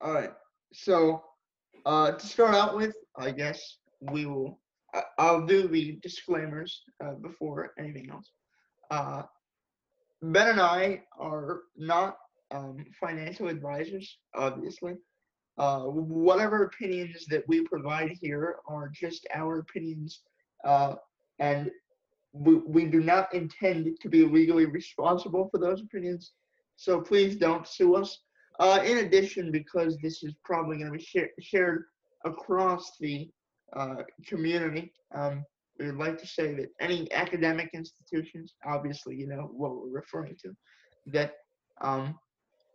All right. So, uh, to start out with, I guess we will. I- I'll do the disclaimers uh, before anything else. Uh, ben and I are not um, financial advisors, obviously. Uh, whatever opinions that we provide here are just our opinions, uh, and we, we do not intend to be legally responsible for those opinions. So please don't sue us. Uh, in addition, because this is probably going to be share, shared across the uh, community, um, we would like to say that any academic institutions, obviously, you know what we're referring to, that um,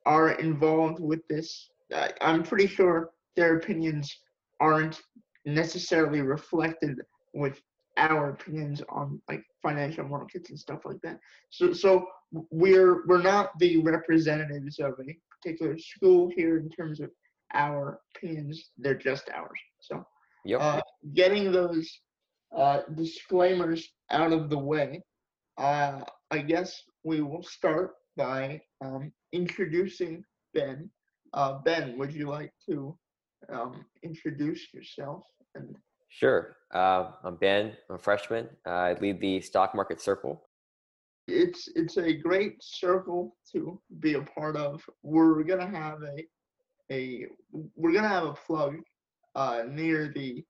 are involved with this, uh, I'm pretty sure their opinions aren't necessarily reflected with our opinions on like financial markets and stuff like that. So, so we're we're not the representatives of a particular school here in terms of our opinions. They're just ours. So, Yep. uh, getting those uh, disclaimers out of the way, uh, I guess we will start by um, introducing Ben. Uh, ben, would you like to um, introduce yourself? And Sure. Uh, I'm Ben. I'm a freshman. Uh, I lead the stock market circle. it's it's a great circle to be a part of. We're gonna have a a we're gonna have a plug uh, near the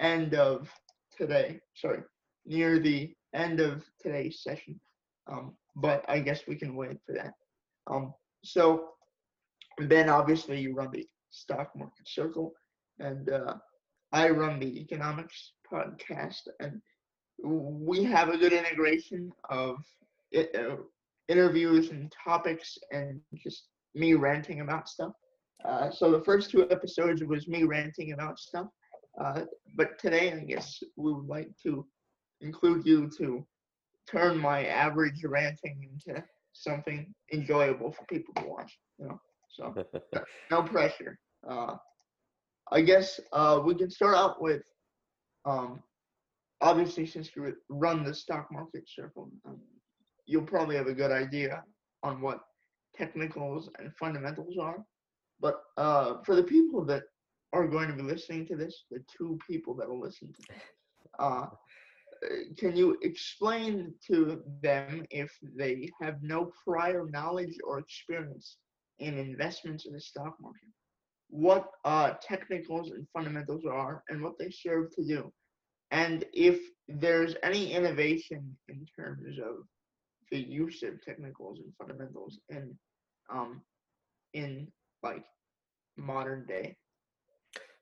end of today. Sorry, near the end of today's session. Um, but I guess we can wait for that. Um, so Ben, obviously you run the stock market circle, and uh, I run the economics podcast, and we have a good integration of it, uh, interviews and topics and just me ranting about stuff. Uh, so the first two episodes was me ranting about stuff, uh, but today I guess we would like to include you to turn my average ranting into something enjoyable for people to watch. You know, so no pressure. Uh, I guess uh, we can start out with, um, obviously, since you run the stock market circle, um, you'll probably have a good idea on what technicals and fundamentals are. But uh, for the people that are going to be listening to this, the two people that will listen to this, uh, can you explain to them if they have no prior knowledge or experience in investments in the stock market? What uh, technicals and fundamentals are and what they serve to do. And if there's any innovation in terms of the use of technicals and fundamentals in um in like modern day.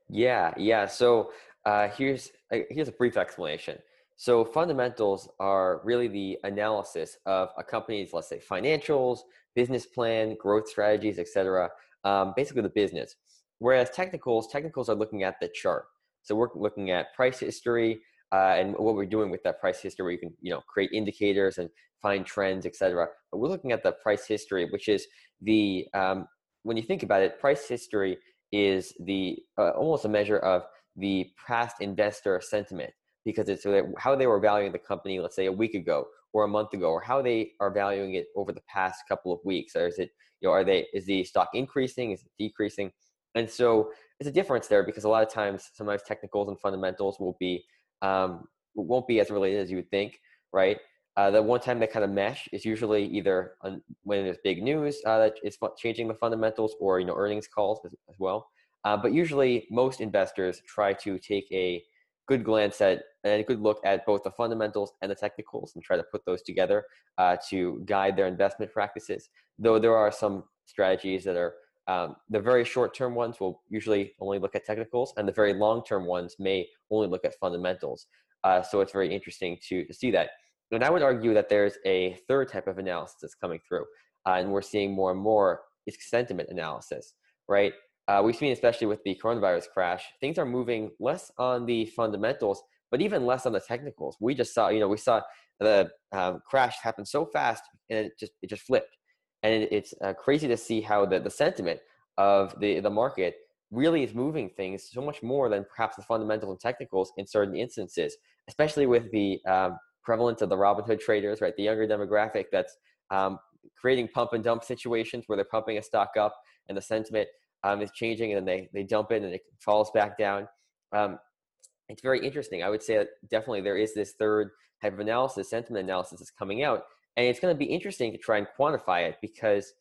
Yeah, yeah. So uh, here's uh, here's a brief explanation. So fundamentals are really the analysis of a company's, let's say, financials, business plan, growth strategies, etc. Um, basically, the business. Whereas technicals, technicals are looking at the chart. So we're looking at price history uh, and what we're doing with that price history. Where you can, you know, create indicators and find trends, etc. But we're looking at the price history, which is the um, when you think about it, price history is the uh, almost a measure of the past investor sentiment because it's how they were valuing the company, let's say a week ago or a month ago, or how they are valuing it over the past couple of weeks. Or is it, you know, are they is the stock increasing? Is it decreasing? And so it's a difference there because a lot of times, sometimes technicals and fundamentals will be um, won't be as related as you would think, right? Uh, the one time they kind of mesh is usually either on, when there's big news uh, that is changing the fundamentals, or you know earnings calls as, as well. Uh, but usually, most investors try to take a good glance at and a good look at both the fundamentals and the technicals and try to put those together uh, to guide their investment practices. Though there are some strategies that are um, the very short term ones will usually only look at technicals, and the very long term ones may only look at fundamentals. Uh, so it's very interesting to, to see that. And I would argue that there's a third type of analysis that's coming through, uh, and we're seeing more and more is sentiment analysis, right? Uh, we've seen, especially with the coronavirus crash, things are moving less on the fundamentals, but even less on the technicals. We just saw, you know, we saw the um, crash happen so fast, and it just it just flipped and it's uh, crazy to see how the, the sentiment of the, the market really is moving things so much more than perhaps the fundamentals and technicals in certain instances, especially with the um, prevalence of the Robinhood traders, right? The younger demographic that's um, creating pump and dump situations where they're pumping a stock up and the sentiment um, is changing, and then they they dump it and it falls back down. Um, it's very interesting. I would say that definitely there is this third type of analysis, sentiment analysis, is coming out, and it's going to be interesting to try and quantify it because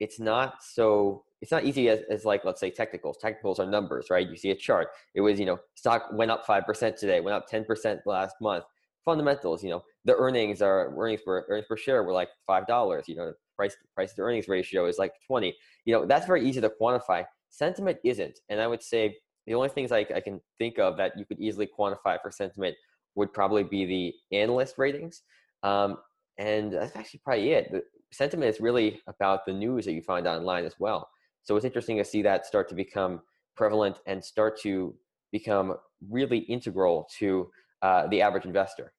it's not so it's not easy as, as like let's say technicals. Technicals are numbers right? You see a chart. It was you know stock went up 5% today went up 10% last month. Fundamentals you know the earnings are earnings per earnings per share were like five dollars you know price price to earnings ratio is like 20 you know that's very easy to quantify. Sentiment isn't. And i would say the only things I, I can think of that you could easily quantify for sentiment would probably be the analyst ratings. Um, and that's actually probably it the sentiment is really about the news that you find online as well so it's interesting to see that start to become prevalent and start to become really integral to uh, the average investor.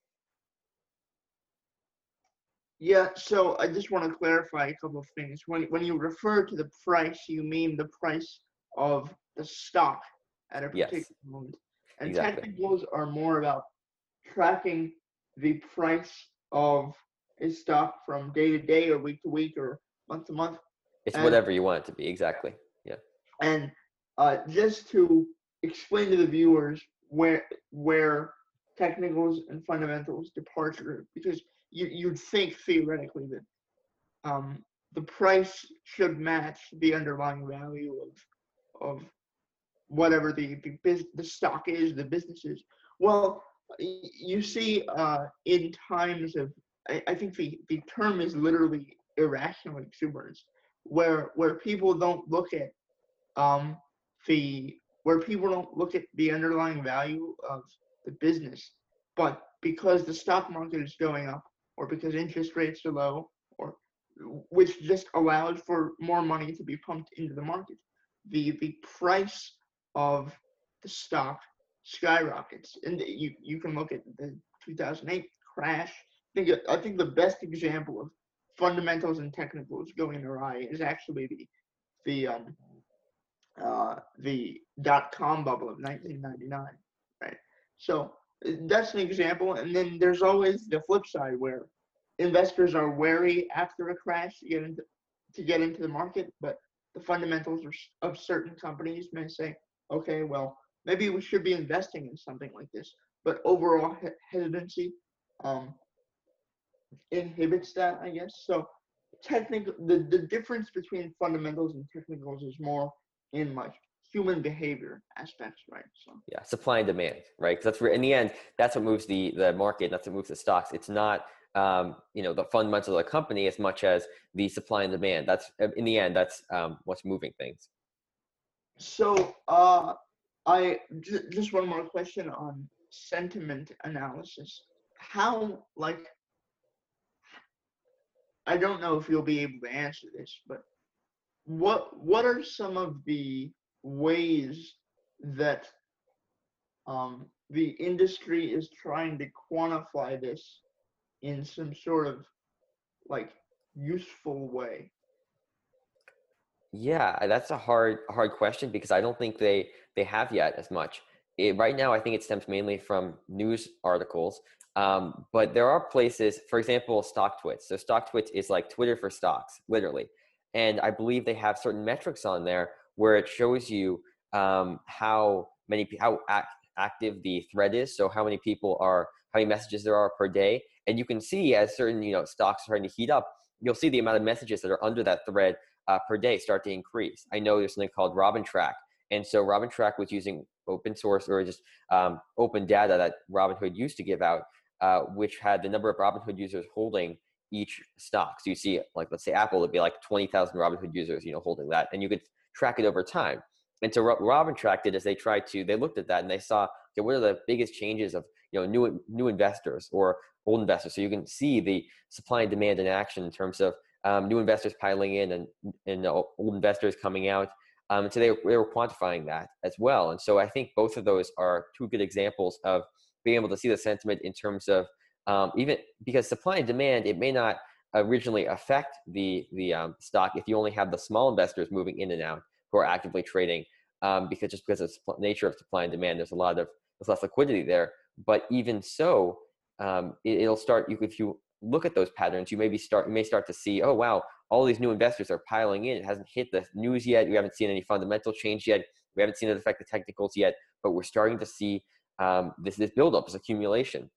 Yeah, so I just want to clarify a couple of things. When when you refer to the price, you mean the price of the stock at a particular yes. moment. And exactly. technicals are more about tracking the price of a stock from day to day or week to week or month to month. It's And- whatever you want it to be. Exactly. Yeah. And uh, just to explain to the viewers where where technicals and fundamentals departure, because you you'd think theoretically that um, the price should match the underlying value of of whatever the the, bus- the stock is, the business is. Well, you see, uh, in times of I, I think the, the term is literally irrational exuberance, where where people don't look at um, the where people don't look at the underlying value of the business, but because the stock market is going up, or because interest rates are low, or which just allows for more money to be pumped into the market, the the price of the stock skyrockets, and you you can look at the 2008 crash. I think I think the best example of fundamentals and technicals going awry is actually the the um uh the dot com bubble of 1999 right? So that's an example and then there's always the flip side where investors are wary after a crash to get into to get into the market but the fundamentals of of certain companies may say okay well maybe we should be investing in something like this. But overall he- hesitancy um inhibits that i guess so technical the, the difference between fundamentals and technicals is more in like human behavior aspects right so Yeah. Supply and demand, right? 'Cause that's where, in the end, that's what moves the the market. That's what moves the stocks. It's not, um, you know, the fundamentals of the company as much as the supply and demand. That's in the end, that's um, what's moving things. so uh i j- just one more question on sentiment analysis how like i don't know if you'll be able to answer this but what what are some of the ways that um the industry is trying to quantify this in some sort of like useful way Yeah, that's a hard hard question because I don't think they they have yet as much. It, right now, I think it stems mainly from news articles. Um, but there are places, for example, StockTwits. So StockTwits is like Twitter for stocks, literally. And I believe they have certain metrics on there where it shows you um, how many how ac- active the thread is. So how many people are how many messages there are per day, and you can see as certain you know stocks are starting to heat up, you'll see the amount of messages that are under that thread uh, per day start to increase. I know there's something called Robintrack, and so Robintrack was using open source or just um, open data that Robinhood used to give out, uh, which had the number of Robinhood users holding each stock. So you see, like let's say Apple would be like 20,000 Robinhood users, you know, holding that, and you could track it over time. And so what Robintrack did is they tried to they looked at that and they saw okay, what are the biggest changes of you know new new investors or old investors. So you can see the supply and demand in action in terms of um, new investors piling in and and uh, old investors coming out. Um, and so they, they were quantifying that as well. And so I think both of those are two good examples of being able to see the sentiment in terms of um, even because supply and demand, it may not originally affect the the um, stock if you only have the small investors moving in and out who are actively trading. Um, because just because of the nature of supply and demand, there's a lot of there's less liquidity there. But even so, um, it, it'll start. You if you look at those patterns, you maybe start you may start to see, oh wow, all these new investors are piling in. It hasn't hit the news yet. We haven't seen any fundamental change yet. We haven't seen it affect the technicals yet, but we're starting to see um, this this buildup, this accumulation.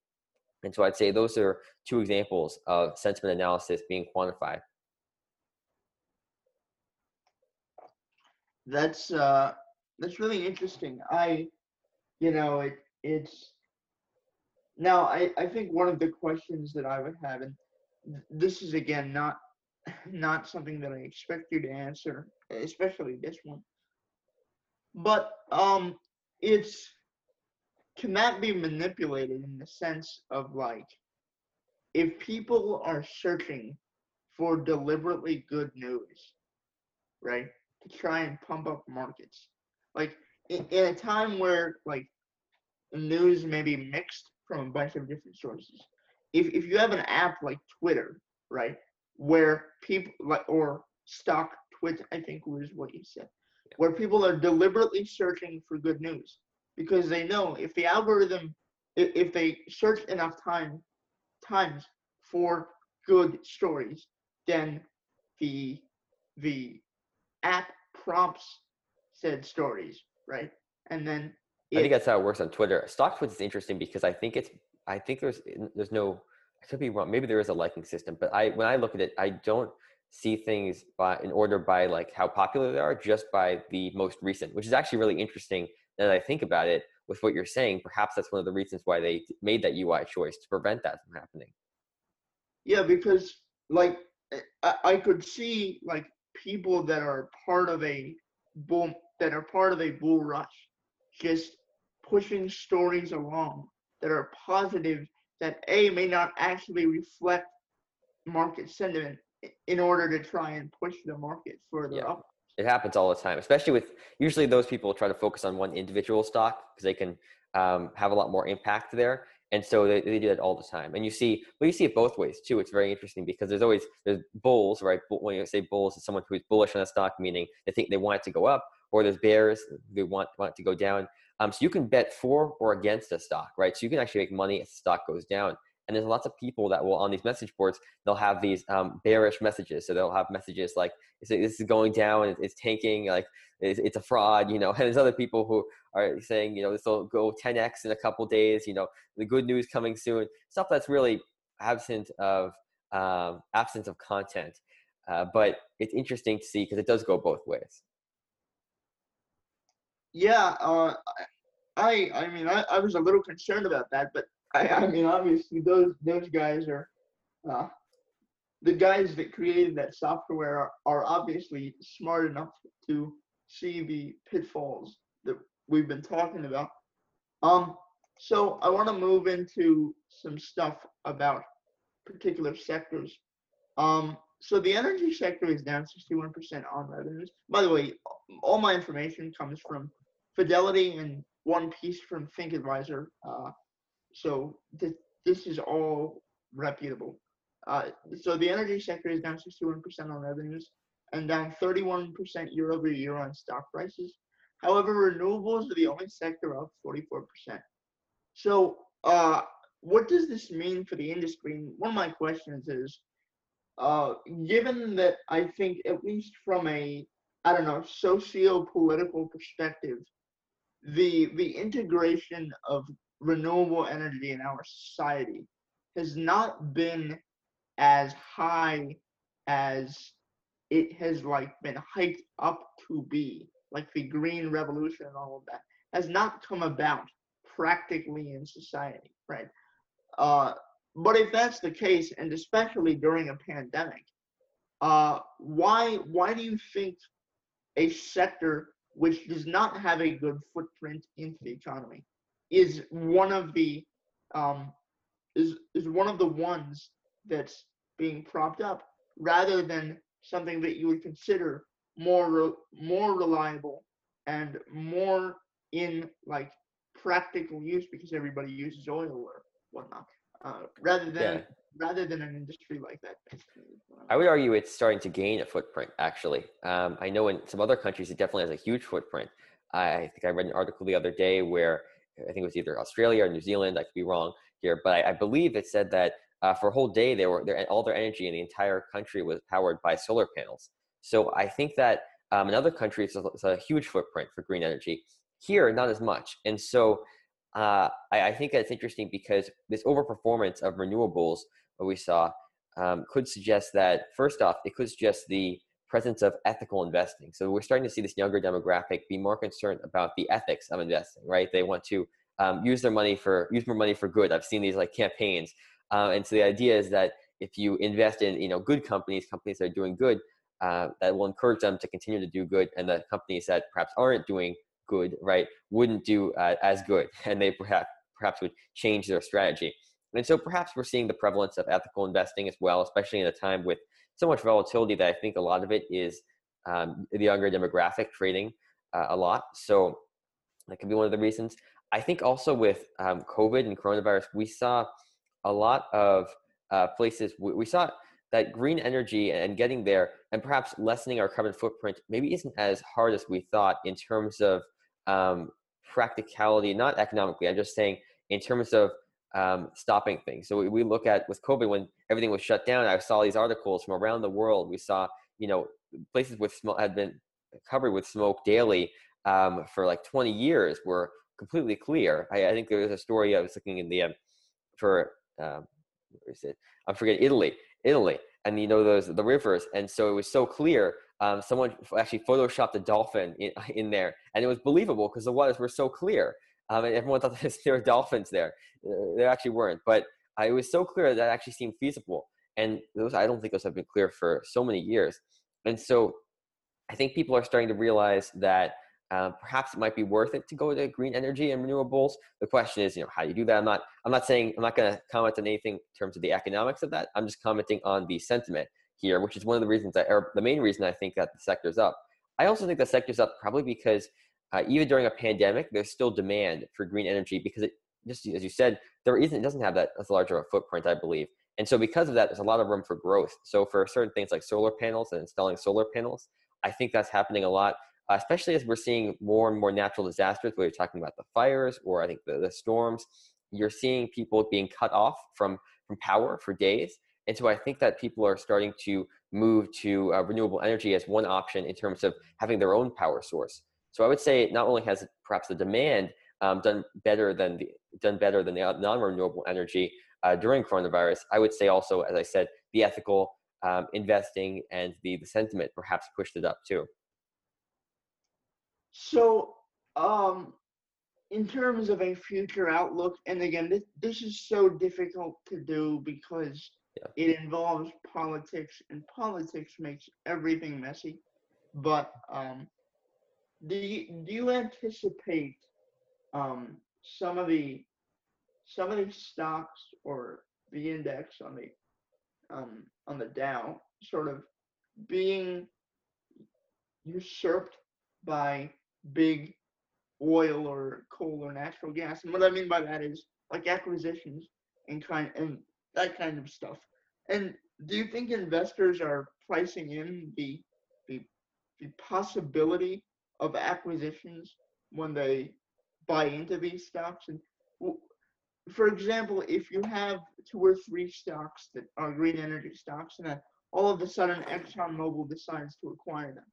And so I'd say those are two examples of sentiment analysis being quantified. That's uh, that's really interesting. I, you know, it it's now I I think one of the questions that I would have, and this is again not not something that I expect you to answer, especially this one. But um, it's can that be manipulated in the sense of like if people are searching for deliberately good news, right, to try and pump up markets, like in, in a time where like news may be mixed from a bunch of different sources. If if you have an app like Twitter, right, where people like or stock Twitter, I think was what you said, where people are deliberately searching for good news because they know if the algorithm if, they search enough time times for good stories then the the app prompts said stories right and then I think that's how it works on Twitter. StockTwits is interesting because I think it's I think there's there's no I could be wrong. Maybe there is a liking system, but I when I look at it, I don't see things by in order by like how popular they are, just by the most recent, which is actually really interesting now that I think about it, with what you're saying, perhaps that's one of the reasons why they made that UI choice to prevent that from happening. Yeah, because like eh, I, I could see like people that are part of a bull that are part of a bull rush, just pushing stories along that are positive that a may not actually reflect market sentiment in order to try and push the market further yeah. up it happens all the time, especially with usually those people try to focus on one individual stock because they can um, have a lot more impact there. And so they, they do that all the time. And you see, well, you see it both ways too. It's very interesting because there's always there's bulls, right? When you say bulls, it's someone who's bullish on a stock, meaning they think they want it to go up, or there's bears they want want it to go down. Um, so you can bet for or against a stock, right? So you can actually make money if the stock goes down. And there's lots of people that will on these message boards, they'll have these um, bearish messages. So they'll have messages like, this is going down, it's tanking, like it's, a fraud, you know. And there's other people who are saying, you know, this will go 10x in a couple days, you know, the good news coming soon. Stuff that's really absent of um, absence of content. Uh, but it's interesting to see because it does go both ways. Yeah, uh, I I mean I, I was a little concerned about that, but I, I mean, obviously, those those guys are uh, the guys that created that software are, are obviously smart enough to see the pitfalls that we've been talking about. Um, so I want to move into some stuff about particular sectors. Um, so the energy sector is down 61% on revenues. By the way, all my information comes from Fidelity and one piece from ThinkAdvisor. Uh, so this, this is all reputable. Uh, so the energy sector is down 61% on revenues and down 31% year over year on stock prices. However, renewables are the only sector up 44%. So, uh, what does this mean for the industry? one of my questions is, uh, given that I think at least from a, I don't know, socio-political perspective, the the integration of renewable energy in our society has not been as high as it has like been hyped up to be like the green revolution and all of that has not come about practically in society right? Uh, but if that's the case and especially during a pandemic uh, why why do you think a sector which does not have a good footprint in the economy is one of the um, is is one of the ones that's being propped up rather than something that you would consider more re- more reliable and more in like practical use because everybody uses oil or whatnot uh, rather than yeah. rather than an industry like that i would argue it's starting to gain a footprint actually. Um, i know in some other countries it definitely has a huge footprint. I think i read an article the other day where I think it was either Australia or New Zealand. I could be wrong here, but I, I believe it said that uh, for a whole day, they were all their energy in the entire country was powered by solar panels. So I think that um, in other countries, it's a, a, huge footprint for green energy. Here, not as much. And so uh, I, I, think that's interesting because this overperformance of renewables that we saw um, could suggest that, first off, it could suggest the presence of ethical investing. So we're starting to see this younger demographic be more concerned about the ethics of investing, right? They want to um, use their money for use more money for good. I've seen these like campaigns, uh, and so the idea is that if you invest in you know good companies, companies that are doing good, uh, that will encourage them to continue to do good, and the companies that perhaps aren't doing good, right, wouldn't do uh, as good, and they perhaps perhaps would change their strategy. And so perhaps we're seeing the prevalence of ethical investing as well, especially in a time with so much volatility that I think a lot of it is um, the younger demographic trading uh, a lot. So that could be one of the reasons. I think also with um, COVID and coronavirus, we saw a lot of uh, places, we, we saw that green energy and getting there and perhaps lessening our carbon footprint maybe isn't as hard as we thought in terms of um, practicality, not economically. I'm just saying in terms of um, stopping things. So we, we look at with COVID when everything was shut down. I saw these articles from around the world. We saw you know places with smoke had been covered with smoke daily um, for like 20 years were completely clear. I, I, think there was a story I was looking in the um, for um, where is it? I'm forgetting Italy. Italy, and you know those the rivers, and so it was so clear. Um, someone actually photoshopped a dolphin in, in there, and it was believable because the waters were so clear, um, and everyone thought there were dolphins there. Uh, there actually weren't, but it was so clear that actually seemed feasible. And those, I don't think those have been clear for so many years. And so, I think people are starting to realize that uh, perhaps it might be worth it to go to green energy and renewables. The question is, you know, how do you do that? I'm not, I'm not saying, I'm not going to comment on anything in terms of the economics of that. I'm just commenting on the sentiment here, which is one of the reasons that, or the main reason I think that the sector's up. I also think the sector's up probably because uh, even during a pandemic, there's still demand for green energy because it just as you said, there isn't, it doesn't have that as large of a footprint, I believe. And so because of that, there's a lot of room for growth. So for certain things like solar panels and installing solar panels, I think that's happening a lot uh, especially as we're seeing more and more natural disasters, whether you're talking about the fires or I think the, the storms, you're seeing people being cut off from, from power for days. And so I think that people are starting to move to uh, renewable energy as one option in terms of having their own power source. So I would say not only has perhaps the demand um, done better than the done better than the non-renewable energy uh, during coronavirus, I would say also, as I said, the ethical um, investing and the, the sentiment perhaps pushed it up too. So, um, in terms of a future outlook, and again, this, this is so difficult to do because yeah. it involves politics, and politics makes everything messy. But um, do you, do you anticipate um, some of the some of these stocks or the index on the um, on the Dow sort of being usurped by big oil or coal or natural gas. And what I mean by that is like acquisitions and kind and that kind of stuff. And do you think investors are pricing in the the the possibility of acquisitions when they buy into these stocks? And for example, if you have two or three stocks that are green energy stocks, and then all of a sudden ExxonMobil decides to acquire them,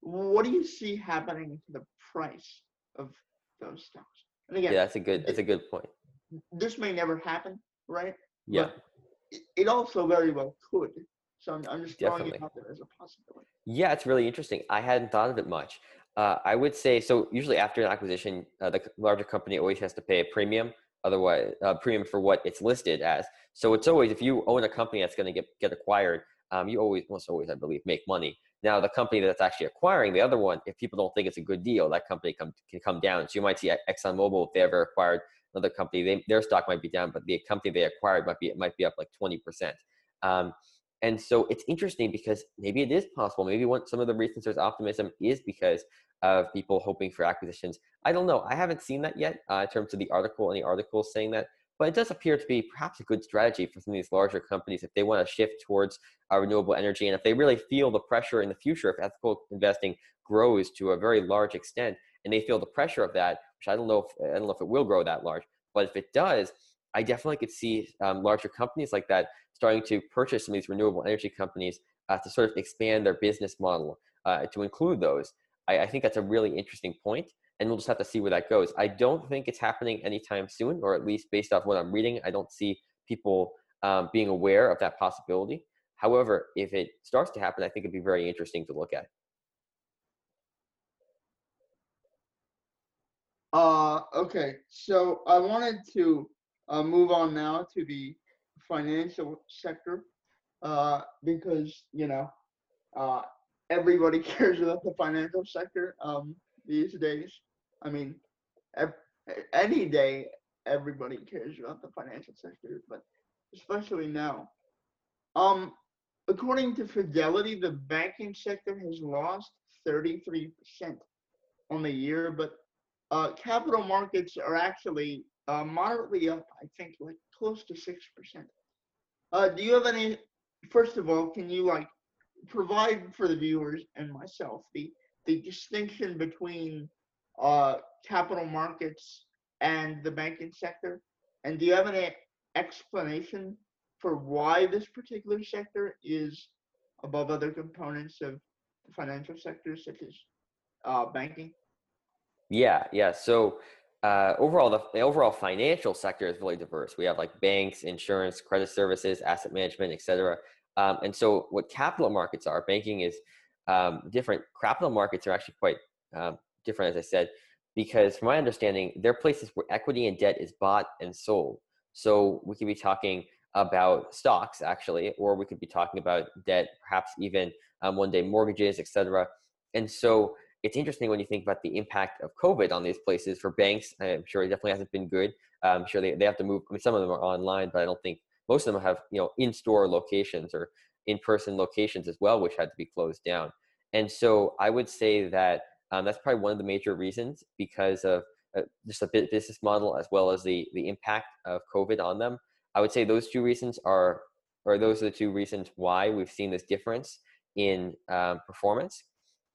what do you see happening to the price of those stocks? And again, yeah, that's a good that's a good point. This may never happen, right? Yeah. It, it, also very well could. So I'm, I'm just throwing Definitely. it out there as a possibility. Yeah, it's really interesting. I hadn't thought of it much. Uh, I would say so. Usually, after an acquisition, uh, the larger company always has to pay a premium, otherwise, uh, premium for what it's listed as. So it's always if you own a company that's going to get get acquired, um, you always, almost always, I believe, make money. Now, the company that's actually acquiring the other one, if people don't think it's a good deal, that company come, can come down. So you might see ExxonMobil if they ever acquired another company, they, their stock might be down, but the company they acquired might be might be up like twenty percent. Um, and so it's interesting because maybe it is possible. Maybe one, some of the reasons there's optimism is because of people hoping for acquisitions. I don't know. I haven't seen that yet uh, in terms of the article, any articles saying that. But it does appear to be perhaps a good strategy for some of these larger companies if they want to shift towards uh, renewable energy and if they really feel the pressure in the future, if ethical investing grows to a very large extent and they feel the pressure of that, which I don't know if I don't know if it will grow that large, but if it does, I definitely could see um, larger companies like that starting to purchase some of these renewable energy companies uh, to sort of expand their business model uh, to include those. I, I think that's a really interesting point, and we'll just have to see where that goes. I don't think it's happening anytime soon, or at least based off what I'm reading, I don't see people um, being aware of that possibility. However, if it starts to happen, I think it'd be very interesting to look at. Uh, okay, so I wanted to move on now to the financial sector uh, because you know uh, everybody cares about the financial sector um, these days. I mean, ev- any day everybody cares about the financial sector, but especially now. Um, according to Fidelity, the banking sector has lost 33% on the year, but uh, capital markets are actually uh, moderately up, I think like close to 6%. Uh, do you have any, first of all, can you like provide for the viewers and myself the, the distinction between uh, capital markets and the banking sector? And do you have any explanation for why this particular sector is above other components of the financial sector, such as uh, banking? Yeah, yeah. So uh, overall, the, the, overall financial sector is really diverse. We have like banks, insurance, credit services, asset management, etc. Um, and so, what capital markets are, banking is um, different. Capital markets are actually quite um, different, as I said, because from my understanding, they're places where equity and debt is bought and sold. So we could be talking about stocks actually, or we could be talking about debt, perhaps even um, one day mortgages, etc. And so it's interesting when you think about the impact of COVID on these places for banks. I'm sure it definitely hasn't been good. I'm sure they, they have to move. I mean, some of them are online, but I don't think most of them have you know in-store locations or in-person locations as well, which had to be closed down. And so I would say that um, that's probably one of the major reasons because of uh, just a business model as well as the the impact of COVID on them. I would say those two reasons are, or those are the two reasons why we've seen this difference in um, performance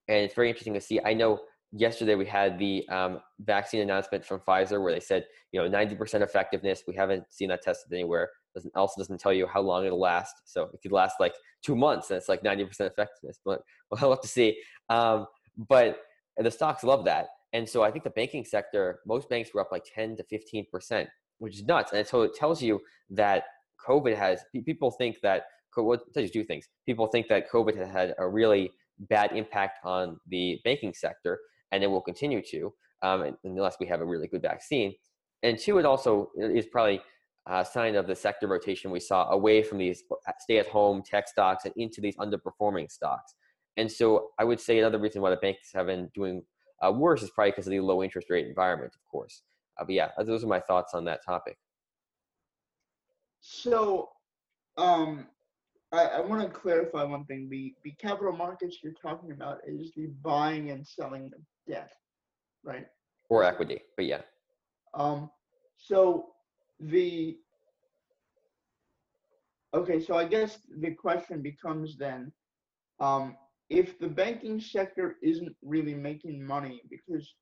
and it's very interesting to see. I know yesterday we had the um, vaccine announcement from Pfizer where they said, you know, 90% effectiveness. We haven't seen that tested anywhere. Doesn't also doesn't tell you how long it'll last. So it could last like two months, and it's like 90% effectiveness. But we'll have to see. Um, but the stocks love that, and so I think the banking sector, most banks were up like 10 to 15%, which is nuts. And so it tells you that COVID has. People think that. Well, it two things. People think that COVID has had a really bad impact on the banking sector, and it will continue to um, unless we have a really good vaccine. And two, it also is probably a sign of the sector rotation we saw away from these stay-at-home tech stocks and into these underperforming stocks. And so I would say another reason why the banks have been doing uh, worse is probably because of the low interest rate environment, of course. Uh, but yeah, those are my thoughts on that topic. So, um, I, I want to clarify one thing. The the capital markets you're talking about is the buying and selling of debt, right? Or equity, but yeah. Um. So the okay. So I guess the question becomes then, um, if the banking sector isn't really making money because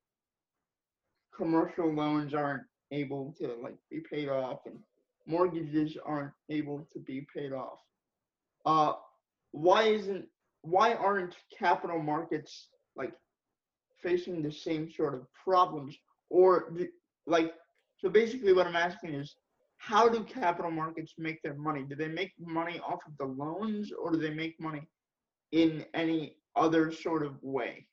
commercial loans aren't able to like be paid off and mortgages aren't able to be paid off uh, why isn't why aren't capital markets like facing the same sort of problems? Or the, like so basically what i'm asking is how do capital markets make their money? Do they make money off of the loans or do they make money in any other sort of way?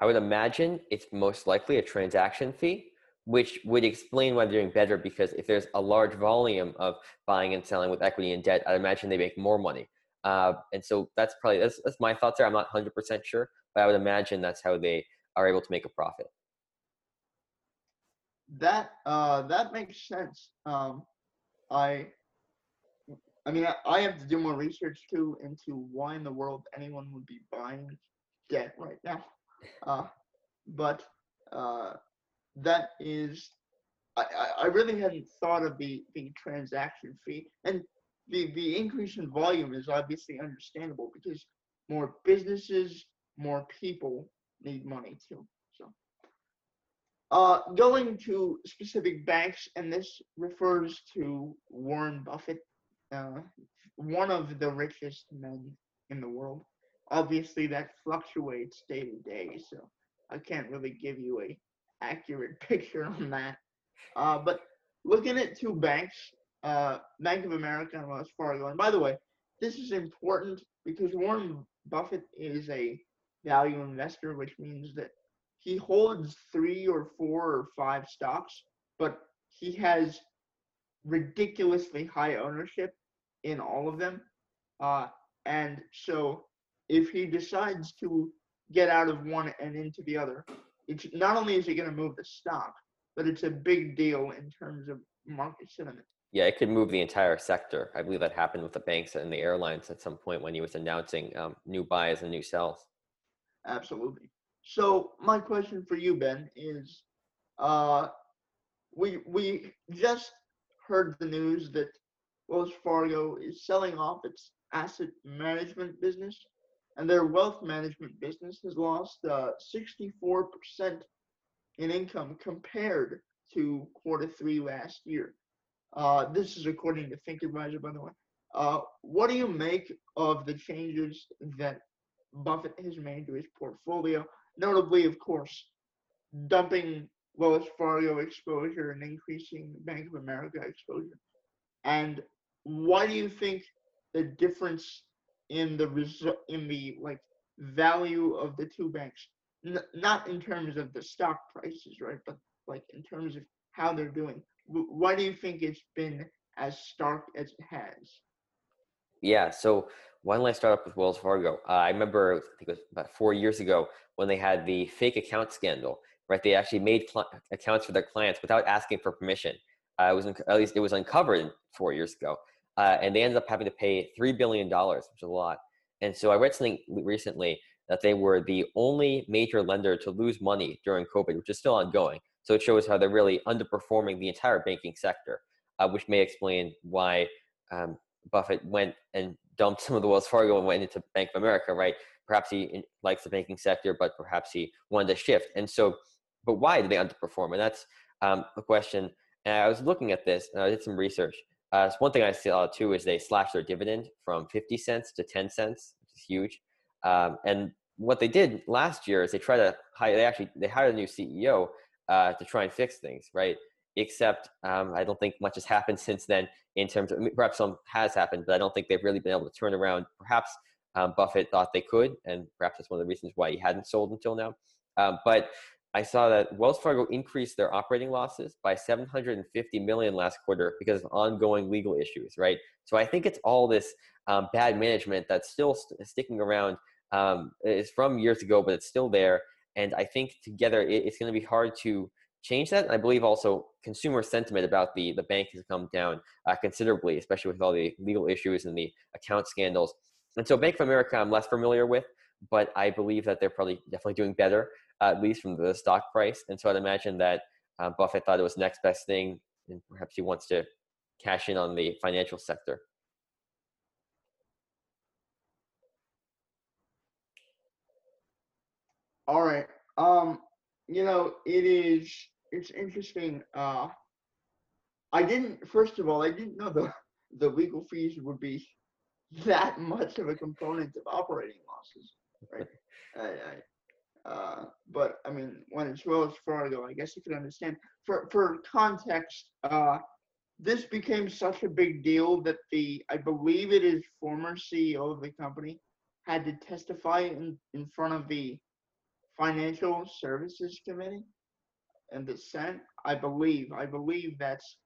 I would imagine it's most likely a transaction fee which would explain why they're doing better because if there's a large volume of buying and selling with equity and debt, I'd imagine they make more money. Uh, and so that's probably that's, that's my thoughts there. I'm not 100% sure, but I would imagine that's how they are able to make a profit. That uh, that makes sense. Um, I I mean, I, I have to do more research too into why in the world anyone would be buying debt right now. Uh, but uh, that is I, I really hadn't thought of the, the transaction fee. And the, the increase in volume is obviously understandable because more businesses, more people need money too. So uh, going to specific banks, and this refers to Warren Buffett, uh, one of the richest men in the world. Obviously, that fluctuates day to day, so I can't really give you a accurate picture on that. Uh, but looking at two banks, uh, Bank of America and Wells Fargo. And by the way, this is important because Warren Buffett is a value investor, which means that he holds three or four or five stocks, but he has ridiculously high ownership in all of them. Uh, and so if he decides to get out of one and into the other, it's not only is it going to move the stock, but it's a big deal in terms of market sentiment. Yeah, it could move the entire sector. I believe that happened with the banks and the airlines at some point when he was announcing um, new buys and new sells. Absolutely. So my question for you, Ben, is uh, we we just heard the news that Wells Fargo is selling off its asset management business, and their wealth management business has lost uh, 64% in income compared to quarter three last year. Uh, this is according to ThinkAdvisor, by the way. Uh, what do you make of the changes that Buffett has made to his portfolio? Notably, of course, dumping Wells Fargo exposure and increasing Bank of America exposure. And why do you think the difference in the result in the like value of the two banks, N- not in terms of the stock prices, right, but like in terms of how they're doing? why do you think it's been as stark as it has? Yeah, so why don't I start up with Wells Fargo? Uh, I remember, I think it was about four years ago when they had the fake account scandal, right? They actually made accounts for their clients without asking for permission. Uh, it was at least it was uncovered four years ago, uh, and they ended up having to pay three billion dollars, which is a lot. And so I read something recently that they were the only major lender to lose money during COVID, which is still ongoing. So it shows how they're really underperforming the entire banking sector, uh, which may explain why um, Buffett went and dumped some of the Wells Fargo and went into Bank of America, right? Perhaps he likes the banking sector, but perhaps he wanted to shift. And so, but why did they underperform? And that's um, a question. And I was looking at this and I did some research. Uh, one thing I saw too is they slashed their dividend from 50 cents to 10 cents, which is huge. Um, and what they did last year is they tried to hire, they actually, they hired a new CEO uh, to try and fix things, right? Except um, I don't think much has happened since then in terms of perhaps some has happened, but I don't think they've really been able to turn around. Perhaps um, Buffett thought they could, and perhaps that's one of the reasons why he hadn't sold until now. Um, but I saw that Wells Fargo increased their operating losses by 750 million last quarter because of ongoing legal issues, right? So I think it's all this um, bad management that's still st- sticking around. Um, it's from years ago, but it's still there. And I think together it, it's going to be hard to change that. And I believe also consumer sentiment about the, the bank has come down uh, considerably, especially with all the legal issues and the account scandals. And so Bank of America, I'm less familiar with, but I believe that they're probably definitely doing better, at least from the stock price. And so I'd imagine that uh, Buffett thought it was the next best thing, and perhaps he wants to cash in on the financial sector. All right. Um, you know, it is it's interesting. Uh I didn't first of all, I didn't know the the legal fees would be that much of a component of operating losses. Right. I, I, uh, but I mean, when it's Wells Fargo, I guess you could understand. For for context, uh, this became such a big deal that the I believe it is former CEO of the company had to testify in in front of the Financial Services Committee and the Senate. I believe. I believe that's.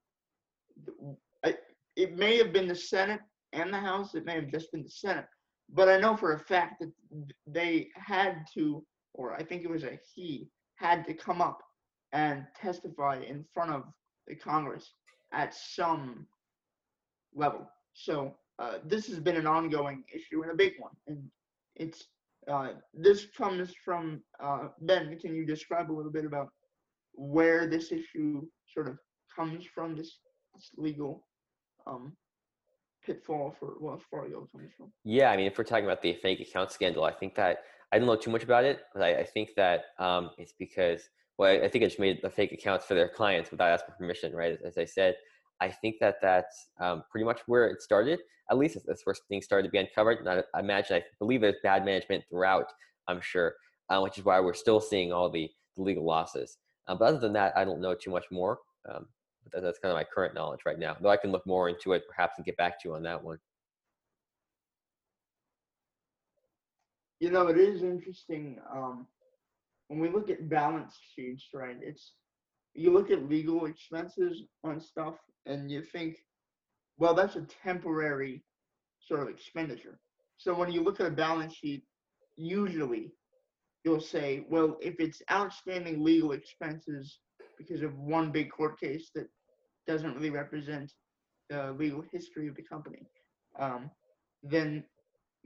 It may have been the Senate and the House. It may have just been the Senate. But I know for a fact that they had to, or I think it was a he, had to come up and testify in front of the Congress at some level. So uh, this has been an ongoing issue and a big one, and it's uh, this comes from uh, Ben. Can you describe a little bit about where this issue sort of comes from? This, this legal um, pitfall for Wells Fargo comes from. Yeah, I mean, if we're talking about the fake account scandal, I think that I don't know too much about it, but I, I think that um, it's because well, I, I think it just made the fake accounts for their clients without asking permission, right? As, I said, I think that that's um, pretty much where it started. At least that's where things started to be uncovered. And I, I imagine, I believe there's bad management throughout. I'm sure, uh, which is why we're still seeing all the, the legal losses. Uh, but other than that, I don't know too much more. Um, but that's kind of my current knowledge right now. Though I can look more into it perhaps and get back to you on that one. You know, it is interesting. Um, when we look at balance sheets, right? It's you look at legal expenses on stuff and you think, well, that's a temporary sort of expenditure. So when you look at a balance sheet, usually you'll say, well, if it's outstanding legal expenses because of one big court case that doesn't really represent the legal history of the company, um, then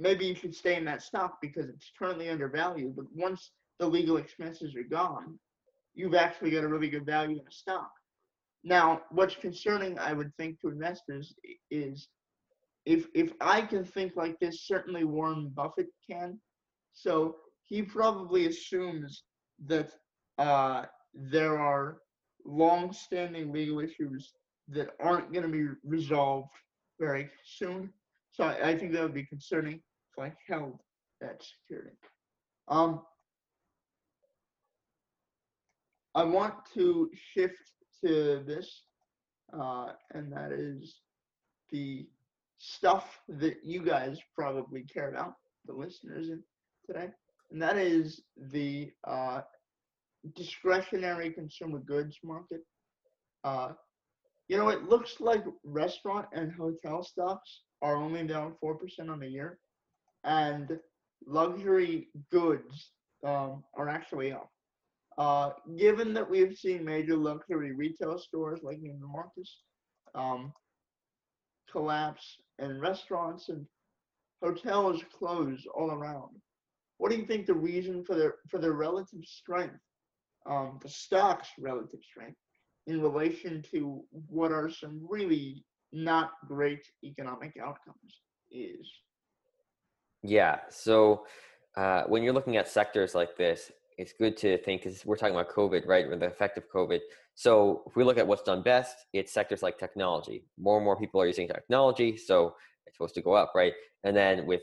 maybe you should stay in that stock because it's currently undervalued. But once the legal expenses are gone, you've actually got a really good value in a stock. Now, what's concerning, I would think, to investors is if if I can think like this, certainly Warren Buffett can. So he probably assumes that uh, there are long-standing legal issues that aren't going to be resolved very soon. So I, I, think that would be concerning if I held that security. Um, I want to shift to this, uh, and that is the stuff that you guys probably care about, the listeners today, and that is the uh, discretionary consumer goods market. Uh, you know, it looks like restaurant and hotel stocks are only down 4% on the year, and luxury goods um, are actually up. Uh, given that we've seen major luxury retail stores like Neiman Marcus um, collapse and restaurants and hotels close all around, what do you think the reason for their for their relative strength, um, the stock's relative strength, in relation to what are some really not great economic outcomes is? Yeah. So uh, when you're looking at sectors like this, it's good to think because we're talking about COVID, right, or the effect of COVID. So if we look at what's done best, it's sectors like technology. More and more people are using technology, so it's supposed to go up, right? And then with,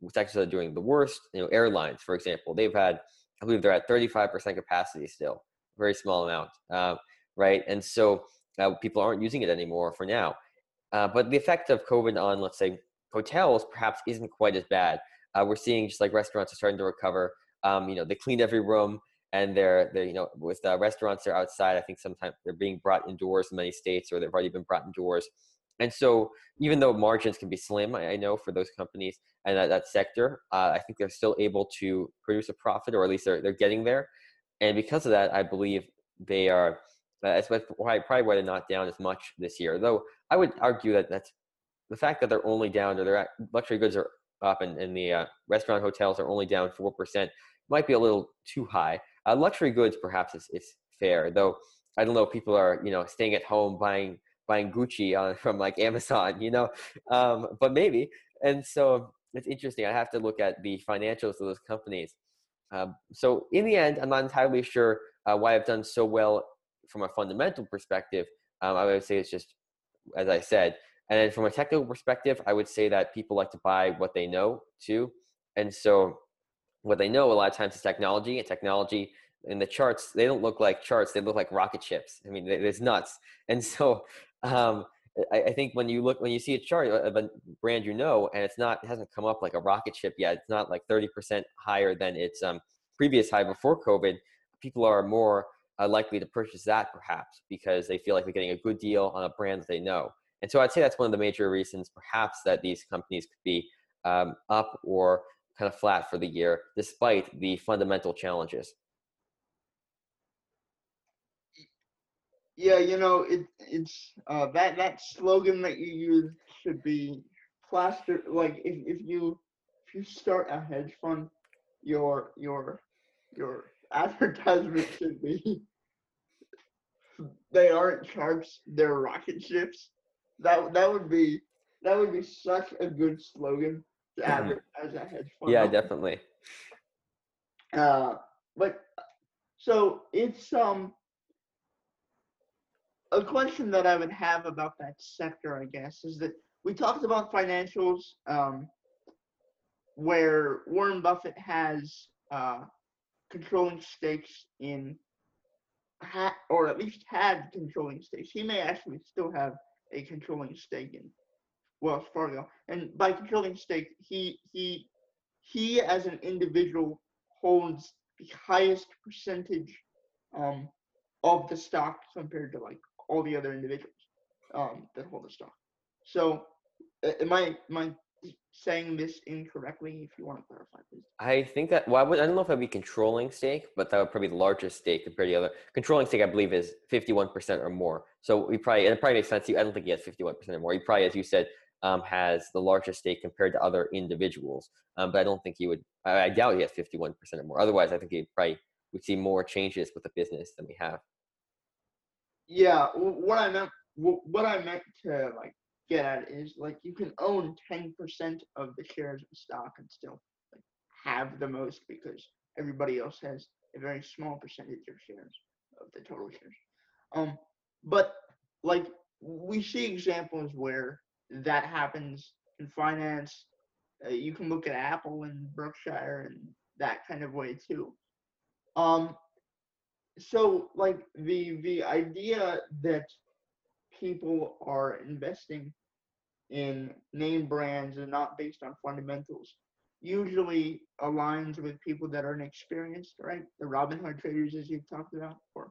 with sectors that are doing the worst, you know, airlines, for example, they've had, I believe they're at 35% capacity still, very small amount, uh, right? And so uh, people aren't using it anymore for now. Uh, but the effect of COVID on, let's say, hotels perhaps isn't quite as bad. Uh, we're seeing just like restaurants are starting to recover um, you know, they cleaned every room and they're, they're you know, with uh, restaurants, they're outside. I think sometimes they're being brought indoors in many states or they've already been brought indoors. And so even though margins can be slim, I, I know for those companies and that, that sector, uh, I think they're still able to produce a profit or at least they're, they're getting there. And because of that, I believe they are, uh, that's why, probably why they're not down as much this year. Though I would argue that that's the fact that they're only down or their luxury goods are up and, and the uh, restaurant hotels are only down 4% might be a little too high. Uh, luxury goods perhaps is, is fair, though. I don't know. if People are you know staying at home buying buying Gucci on from like Amazon, you know, um, but maybe. And so it's interesting. I have to look at the financials of those companies. Um, so in the end, I'm not entirely sure uh, why I've done so well from a fundamental perspective. Um, I would say it's just as I said, and then from a technical perspective, I would say that people like to buy what they know too. And so what they know a lot of times is technology and technology in the charts they don't look like charts they look like rocket ships. I mean it's nuts. And so um, I, think when you look when you see a chart of a brand you know and it's not it hasn't come up like a rocket ship yet it's not like 30% higher than its um, previous high before covid people are more uh, likely to purchase that perhaps because they feel like they're getting a good deal on a brand that they know and so i'd say that's one of the major reasons perhaps that these companies could be um, up or kind of flat for the year despite the fundamental challenges. Yeah, you know, it it's uh, that that slogan that you use should be plastered. Like if, if you if you start a hedge fund, your your your advertisement should be they aren't charts, they're rocket ships. That that would be that would be such a good slogan to have as a hedge fund. Yeah, definitely. Uh, but So it's um a question that I would have about that sector, I guess, is that we talked about financials, um, where Warren Buffett has uh, controlling stakes in, ha- or at least had controlling stakes. He may actually still have a controlling stake in Wells Fargo, and by controlling stake, he he he as an individual holds the highest percentage um, of the stock compared to like all the other individuals um, that hold the stock. So, am my I saying this incorrectly? If you want to clarify, please. I think that well, I, would, I don't know if I'd be controlling stake, but that would probably be the largest stake compared to the other. Controlling stake, I believe, is fifty-one percent or more. So we probably and it probably makes sense. To you. I don't think he has fifty-one percent or more. He probably, as you said, um, has the largest stake compared to other individuals. Um, but I don't think he would. I, I doubt he has fifty-one percent or more. Otherwise, I think he probably would see more changes with the business than we have. Yeah, what I meant, what I meant to like get at is like you can own ten percent of the shares of stock and still like, have the most because everybody else has a very small percentage of shares of the total shares. Um, but like we see examples where that happens in finance. Uh, you can look at Apple and Berkshire and that kind of way too. Um, so like the the idea that people are investing in name brands and not based on fundamentals usually aligns with people that are inexperienced, right? The Robinhood traders, as you've talked about, or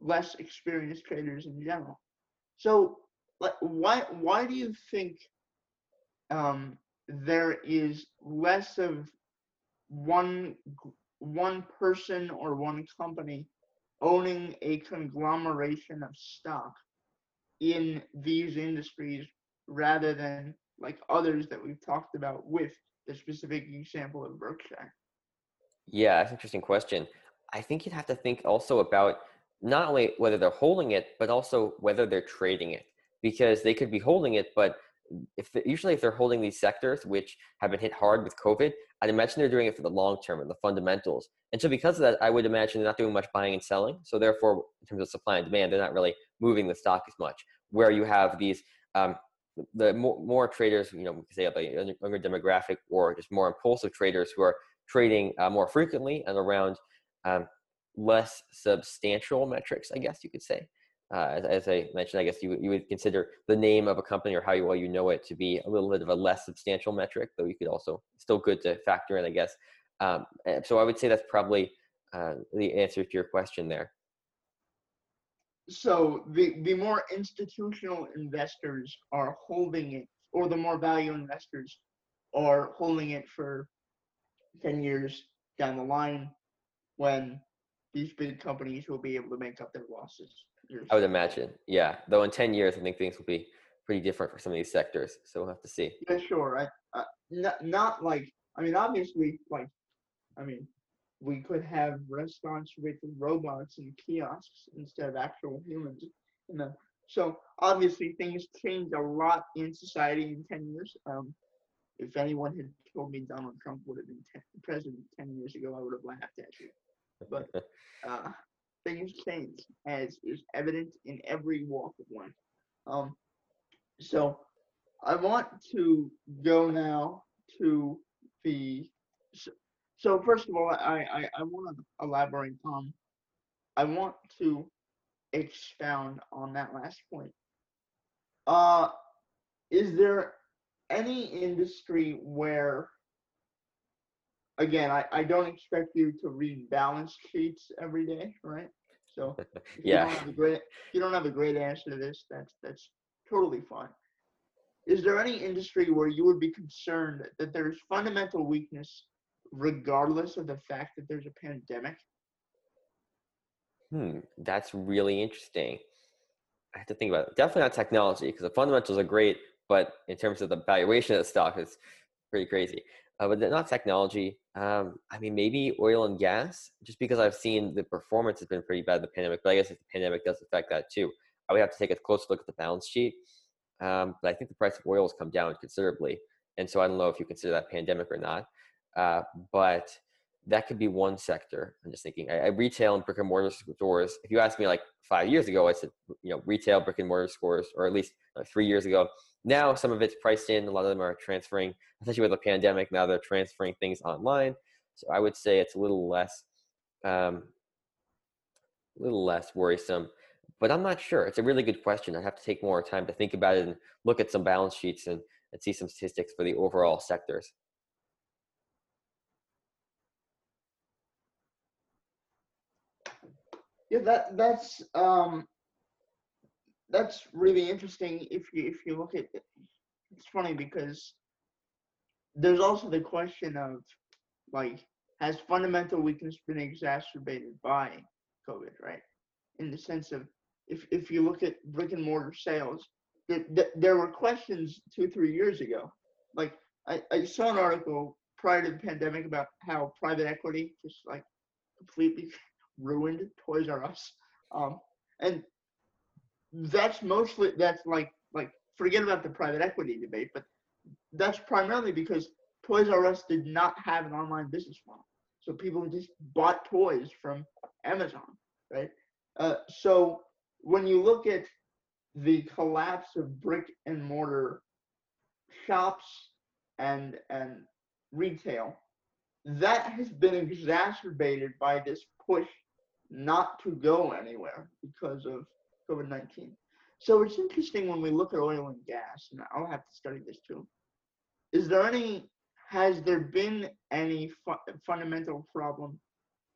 less experienced traders in general. So, why why do you think um, there is less of one one person or one company owning a conglomeration of stock in these industries rather than like others that we've talked about with the specific example of Berkshire? Yeah, that's an interesting question. I think you'd have to think also about not only whether they're holding it, but also whether they're trading it, because they could be holding it, but if usually if they're holding these sectors which have been hit hard with COVID, I'd imagine they're doing it for the long term and the fundamentals. And so because of that, I would imagine they're not doing much buying and selling. So therefore, in terms of supply and demand, they're not really moving the stock as much. Where you have these um, the more, more traders, you know, we say about a younger demographic or just more impulsive traders who are trading uh, more frequently and around um, less substantial metrics, I guess you could say. Uh, as, as, I mentioned, I guess you, you would consider the name of a company or how you, well you know it to be a little bit of a less substantial metric, though you could also still good to factor in, I guess. Um, so I would say that's probably uh, the answer to your question there. So the the more institutional investors are holding it, or the more value investors are holding it for ten years down the line, when these big companies will be able to make up their losses. I would imagine, yeah. Though in ten years, I think things will be pretty different for some of these sectors. So we'll have to see. Yeah, sure. I, uh, not, not like I mean, obviously, like I mean, we could have restaurants with robots and kiosks instead of actual humans You know? So obviously, things change a lot in society in ten years. Um, if anyone had told me Donald Trump would have been ten, president ten years ago, I would have laughed at you. But uh, things change, as is evident in every walk of life. Um, so I want to go now to the so first of all, I, I, I want to elaborate on, I want to expound on that last point. Uh, is there any industry where, again, I, I don't expect you to read balance sheets every day, right? So yeah, you don't have a great, you don't have a great answer to this. That's that's totally fine. Is there any industry where you would be concerned that there's fundamental weakness regardless of the fact that there's a pandemic? Hmm, that's really interesting. I have to think about it. Definitely not technology because the fundamentals are great, but in terms of the valuation of the stock, it's pretty crazy. Uh, but not technology. Um, I mean, maybe oil and gas, just because I've seen the performance has been pretty bad the pandemic. But I guess if the pandemic does affect that too, I would have to take a closer look at the balance sheet. Um, but I think the price of oil has come down considerably, and so I don't know if you consider that pandemic or not. Uh, but that could be one sector. I'm just thinking, I, I, retail and brick and mortar stores. If you asked me like five years ago, I said, you know, retail brick and mortar stores, or at least uh, three years ago. Now some of it's priced in. A lot of them are transferring, especially with the pandemic. Now they're transferring things online. So I would say it's a little less, um, a little less worrisome. But I'm not sure. It's a really good question. I have to take more time to think about it and look at some balance sheets and, and see some statistics for the overall sectors. Yeah, that that's um that's really interesting if you if you look at it. It's funny because there's also the question of like has fundamental weakness been exacerbated by COVID, right? In the sense of if if you look at brick and mortar sales, there, there were questions two three years ago. Like I, I saw an article prior to the pandemic about how private equity just like completely ruined Toys R Us. Um, and that's mostly that's like like forget about the private equity debate, but that's primarily because Toys R Us did not have an online business model. So people just bought toys from Amazon, right? Uh, so when you look at the collapse of brick and mortar shops and and retail, that has been exacerbated by this push not to go anywhere because of COVID 19. So it's interesting when we look at oil and gas, and I'll have to study this too. Is there any, has there been any fu- fundamental problem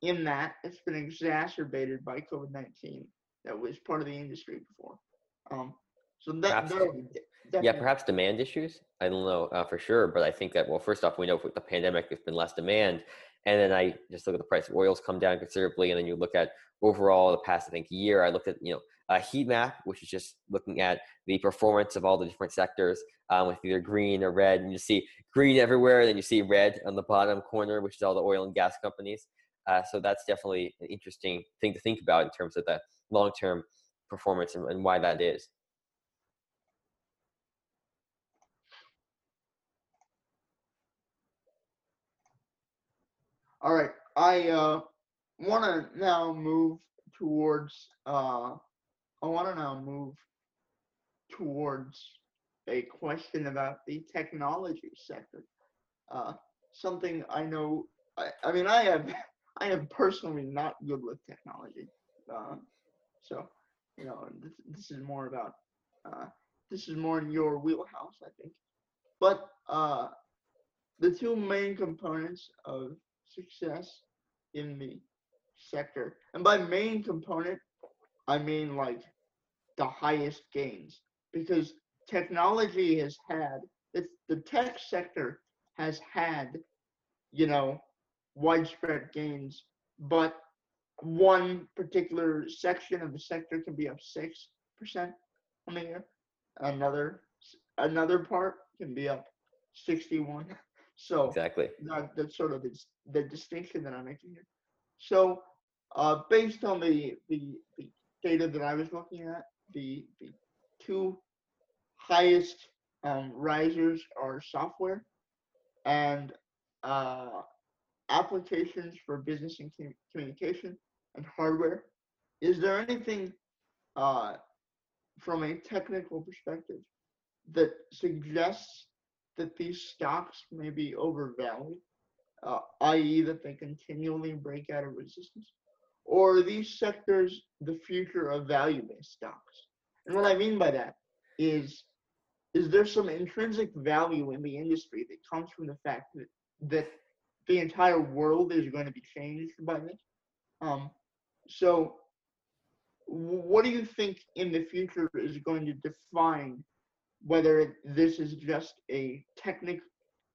in that it's been exacerbated by COVID 19 that was part of the industry before? Um, so that, that yeah, perhaps demand issues. I don't know uh, for sure, but I think that well, first off, we know with the pandemic, there's been less demand, and then I just look at the price of oils come down considerably. And then you look at overall the past, I think, year, I looked at, you know, a heat map, which is just looking at the performance of all the different sectors um, with either green or red. And you see green everywhere, and then you see red on the bottom corner, which is all the oil and gas companies. Uh, so that's definitely an interesting thing to think about in terms of the long term performance and, and why that is. All right, I uh, want to now move towards. Uh, I want to now move towards a question about the technology sector. Uh, something I know. I, I mean, I have. I am personally not good with technology. Uh, so, you know, this, this is more about. Uh, this is more in your wheelhouse, I think. But uh, the two main components of success in the sector. And by main component, I mean like the highest gains. Because technology has had the tech sector has had you know widespread gains. But one particular section of the sector can be up six percent on the year. Another another part can be up 61 so exactly that, that's sort of the, the distinction that I'm making here. So uh, based on the, the, the data that I was looking at, the the two highest um, risers are software and uh, applications for business and communication and hardware. Is there anything uh, from a technical perspective that suggests that these stocks may be overvalued, uh, i.e., that they continually break out of resistance? Or are these sectors the future of value based stocks? And what I mean by that is is there some intrinsic value in the industry that comes from the fact that, that the entire world is going to be changed by this? Um, so, what do you think in the future is going to define whether this is just a technic,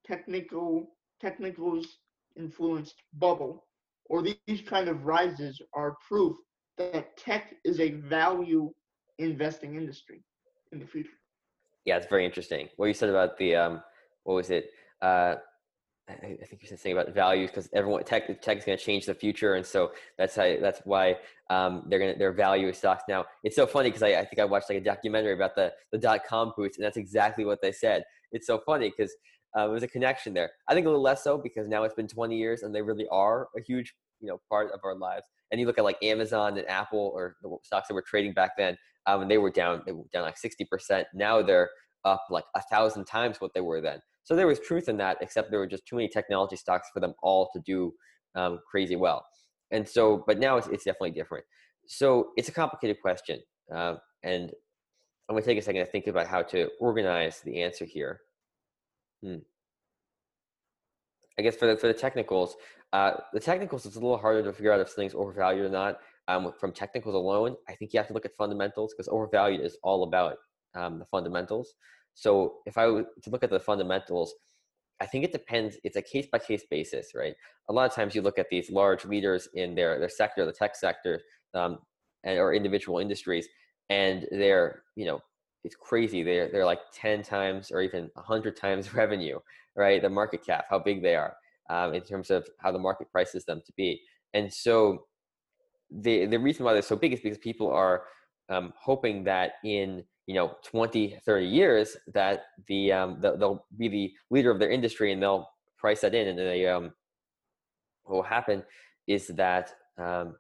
technical, technicals influenced bubble, or these kind of rises are proof that tech is a value investing industry in the future. Yeah, it's very interesting. What you said about the um, what was it? Uh, I, think you said something about values because everyone tech tech is going to change the future, and so that's how that's why um, they're going to their value stocks now. It's so funny because I, I think I watched like a documentary about the the dot com boost, and that's exactly what they said. It's so funny because uh, there's a connection there. I think a little less so because now it's been 20 years and they really are a huge, you know, part of our lives. And you look at like Amazon and Apple or the stocks that were trading back then, um, and they were down, they were down like 60%. Now they're up like a thousand times what they were then. So there was truth in that, except there were just too many technology stocks for them all to do um, crazy well. And so, but now it's, it's definitely different. So it's a complicated question. Uh, and I'm going to take a second to think about how to organize the answer here. Hmm. I guess for the, for the technicals, uh, the technicals it's a little harder to figure out if something's overvalued or not. Um, from technicals alone, I think you have to look at fundamentals because overvalued is all about um, the fundamentals. So if I were to look at the fundamentals, I think it depends. It's a case by case basis, right? A lot of times you look at these large leaders in their their sector, the tech sector, um, and, or individual industries, and they're you know it's crazy. They're they're like ten times or even hundred times revenue, right? The market cap, how big they are um, in terms of how the market prices them to be, and so the the reason why they're so big is because people are um, hoping that in you know 20 30 years that the um, they'll be the leader of their industry and they'll price that in and they um, what will happen is that um,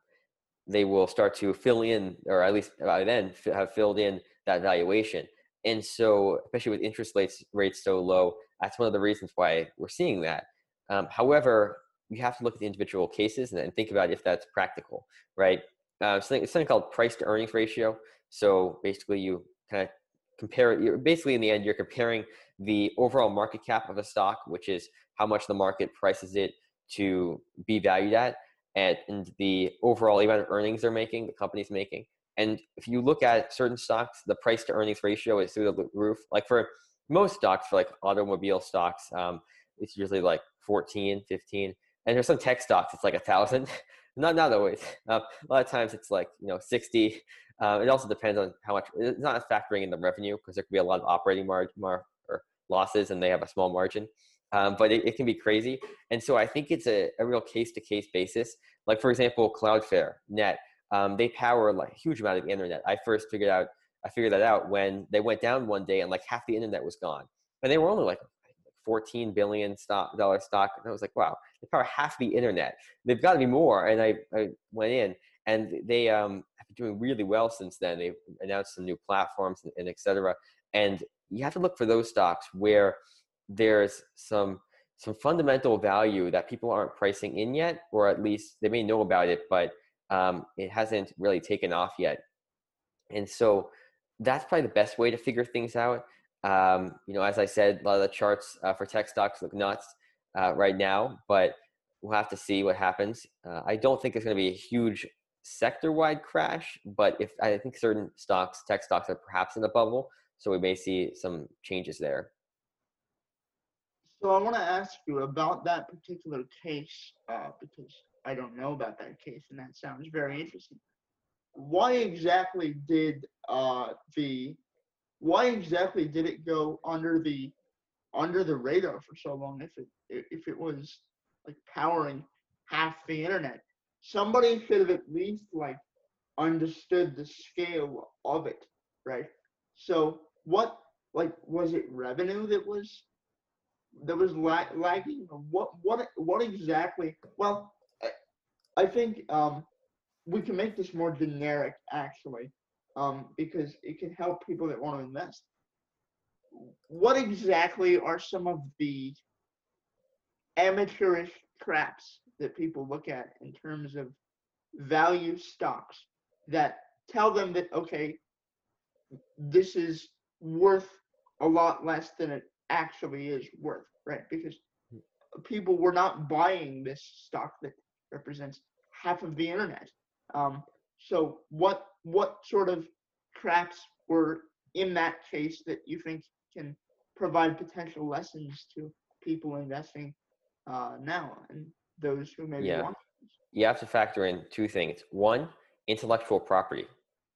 they will start to fill in or at least by then have filled in that valuation. And so especially with interest rates rates so low that's one of the reasons why we're seeing that. Um, however you have to look at the individual cases and, and think about if that's practical right? Uh, something, something called price to earnings ratio. So basically you kind of compare it. You're basically in the end, you're comparing the overall market cap of a stock, which is how much the market prices it to be valued at, and, and the overall amount of earnings they're making, the company's making. And if you look at certain stocks, the price to earnings ratio is through the roof. Like for most stocks, for like automobile stocks, um, it's usually like 14, 15. And there's some tech stocks, it's like a thousand. not not always. Uh, a lot of times it's like you know 60, uh, it also depends on how much. It's not factoring in the revenue because there could be a lot of operating margin mar- or losses, and they have a small margin. Um, but it, it, can be crazy, and so I think it's a, a real case to case basis. Like for example, Cloudflare Net, um, they power like a huge amount of the internet. I first figured out I figured that out when they went down one day and like half the internet was gone, and they were only like 14 billion stock dollar stock. And I was like, wow, they power half the internet. They've got to be more. And I, I went in and they um, have been doing really well since then. They've announced some new platforms and, and et cetera. And you have to look for those stocks where there's some some fundamental value that people aren't pricing in yet, or at least they may know about it, but um, it hasn't really taken off yet. And so that's probably the best way to figure things out. Um, you know, as I said, a lot of the charts uh, for tech stocks look nuts uh, right now, but we'll have to see what happens. Uh, I don't think it's going to be a huge sector-wide crash, but if I think certain stocks, tech stocks, are perhaps in a bubble, so we may see some changes there. So I want to ask you about that particular case uh, because I don't know about that case, and that sounds very interesting. Why exactly did uh, the why exactly did it go under the under the radar for so long if it if it was like powering half the internet somebody should have at least like understood the scale of it, right? So what like was it revenue that was that was la- lagging? What what what exactly? Well, I think um, we can make this more generic actually, um, because it can help people that want to invest. What exactly are some of the amateurish traps that people look at in terms of value stocks that tell them that okay this is worth a lot less than it actually is worth right because people were not buying this stock that represents half of the internet um, so what what sort of traps were in that case that you think can provide potential lessons to people investing uh, now and those who maybe want yeah. want. You have to factor in two things. One, intellectual property.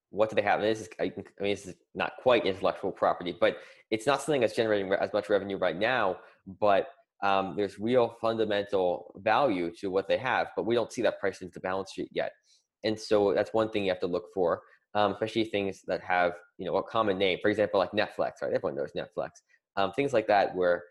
What do they have? This is, I mean, this is not quite intellectual property, but it's not something that's generating as much revenue right now. But um, there's real fundamental value to what they have, but we don't see that priced into the balance sheet yet. And so that's one thing you have to look for, um, especially things that have you know a common name. For example, like Netflix, right? Everyone knows Netflix. Um, things like that, where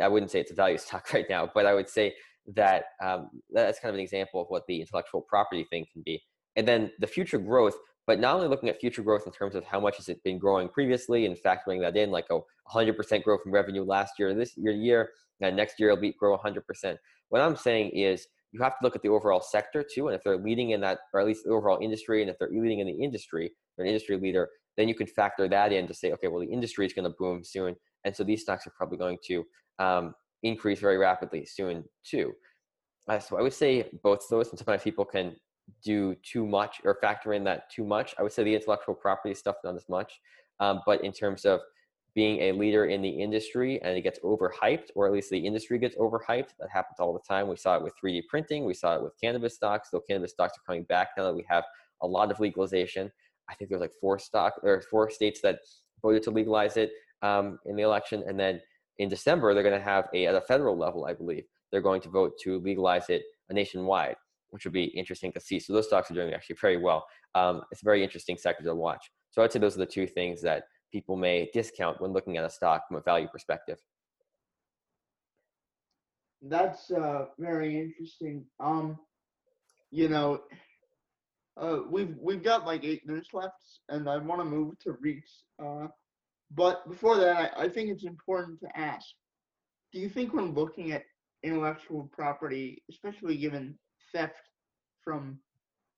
I wouldn't say it's a value stock right now, but I would say that um, that's kind of an example of what the intellectual property thing can be. And then the future growth, but not only looking at future growth in terms of how much has it been growing previously and factoring that in, like a 100% growth in revenue last year, this year, year, and next year it'll be grow 100%. What I'm saying is you have to look at the overall sector too, and if they're leading in that, or at least the overall industry, and if they're leading in the industry, they're an industry leader, then you can factor that in to say, okay, well the industry is going to boom soon, and so these stocks are probably going to um, increase very rapidly soon too. Uh, so I would say both those, and sometimes people can do too much or factor in that too much. I would say the intellectual property stuff not as much, um, but in terms of being a leader in the industry and it gets overhyped, or at least the industry gets overhyped. That happens all the time. We saw it with 3D printing. We saw it with cannabis stocks. Though cannabis stocks are coming back now that we have a lot of legalization. I think there's like four stock or four states that voted to legalize it um, in the election, and then in December, they're going to have a, at a federal level, I believe, they're going to vote to legalize it nationwide, which would be interesting to see. So those stocks are doing actually very well. Um, it's a very interesting sector to watch. So I'd say those are the two things that people may discount when looking at a stock from a value perspective. That's uh, very interesting. Um, you know, uh, we've we've got like eight minutes left, and I want to move to REITs. Uh, but before that, I, I think it's important to ask, do you think when looking at intellectual property, especially given theft from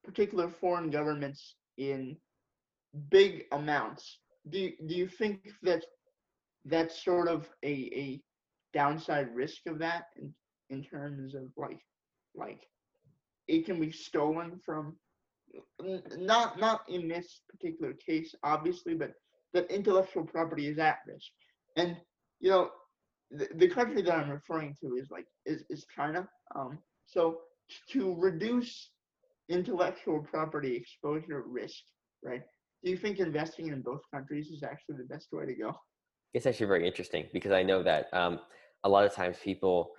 particular foreign governments in big amounts, do you, do you think that that's sort of a, a downside risk of that in, in terms of like like it can be stolen from not not in this particular case obviously but that intellectual property is at risk. And you know, the, the country that I'm referring to is like is, is China. Um, so to reduce intellectual property exposure risk, right? Do you think investing in both countries is actually the best way to go? It's actually very interesting because I know that um, a lot of times people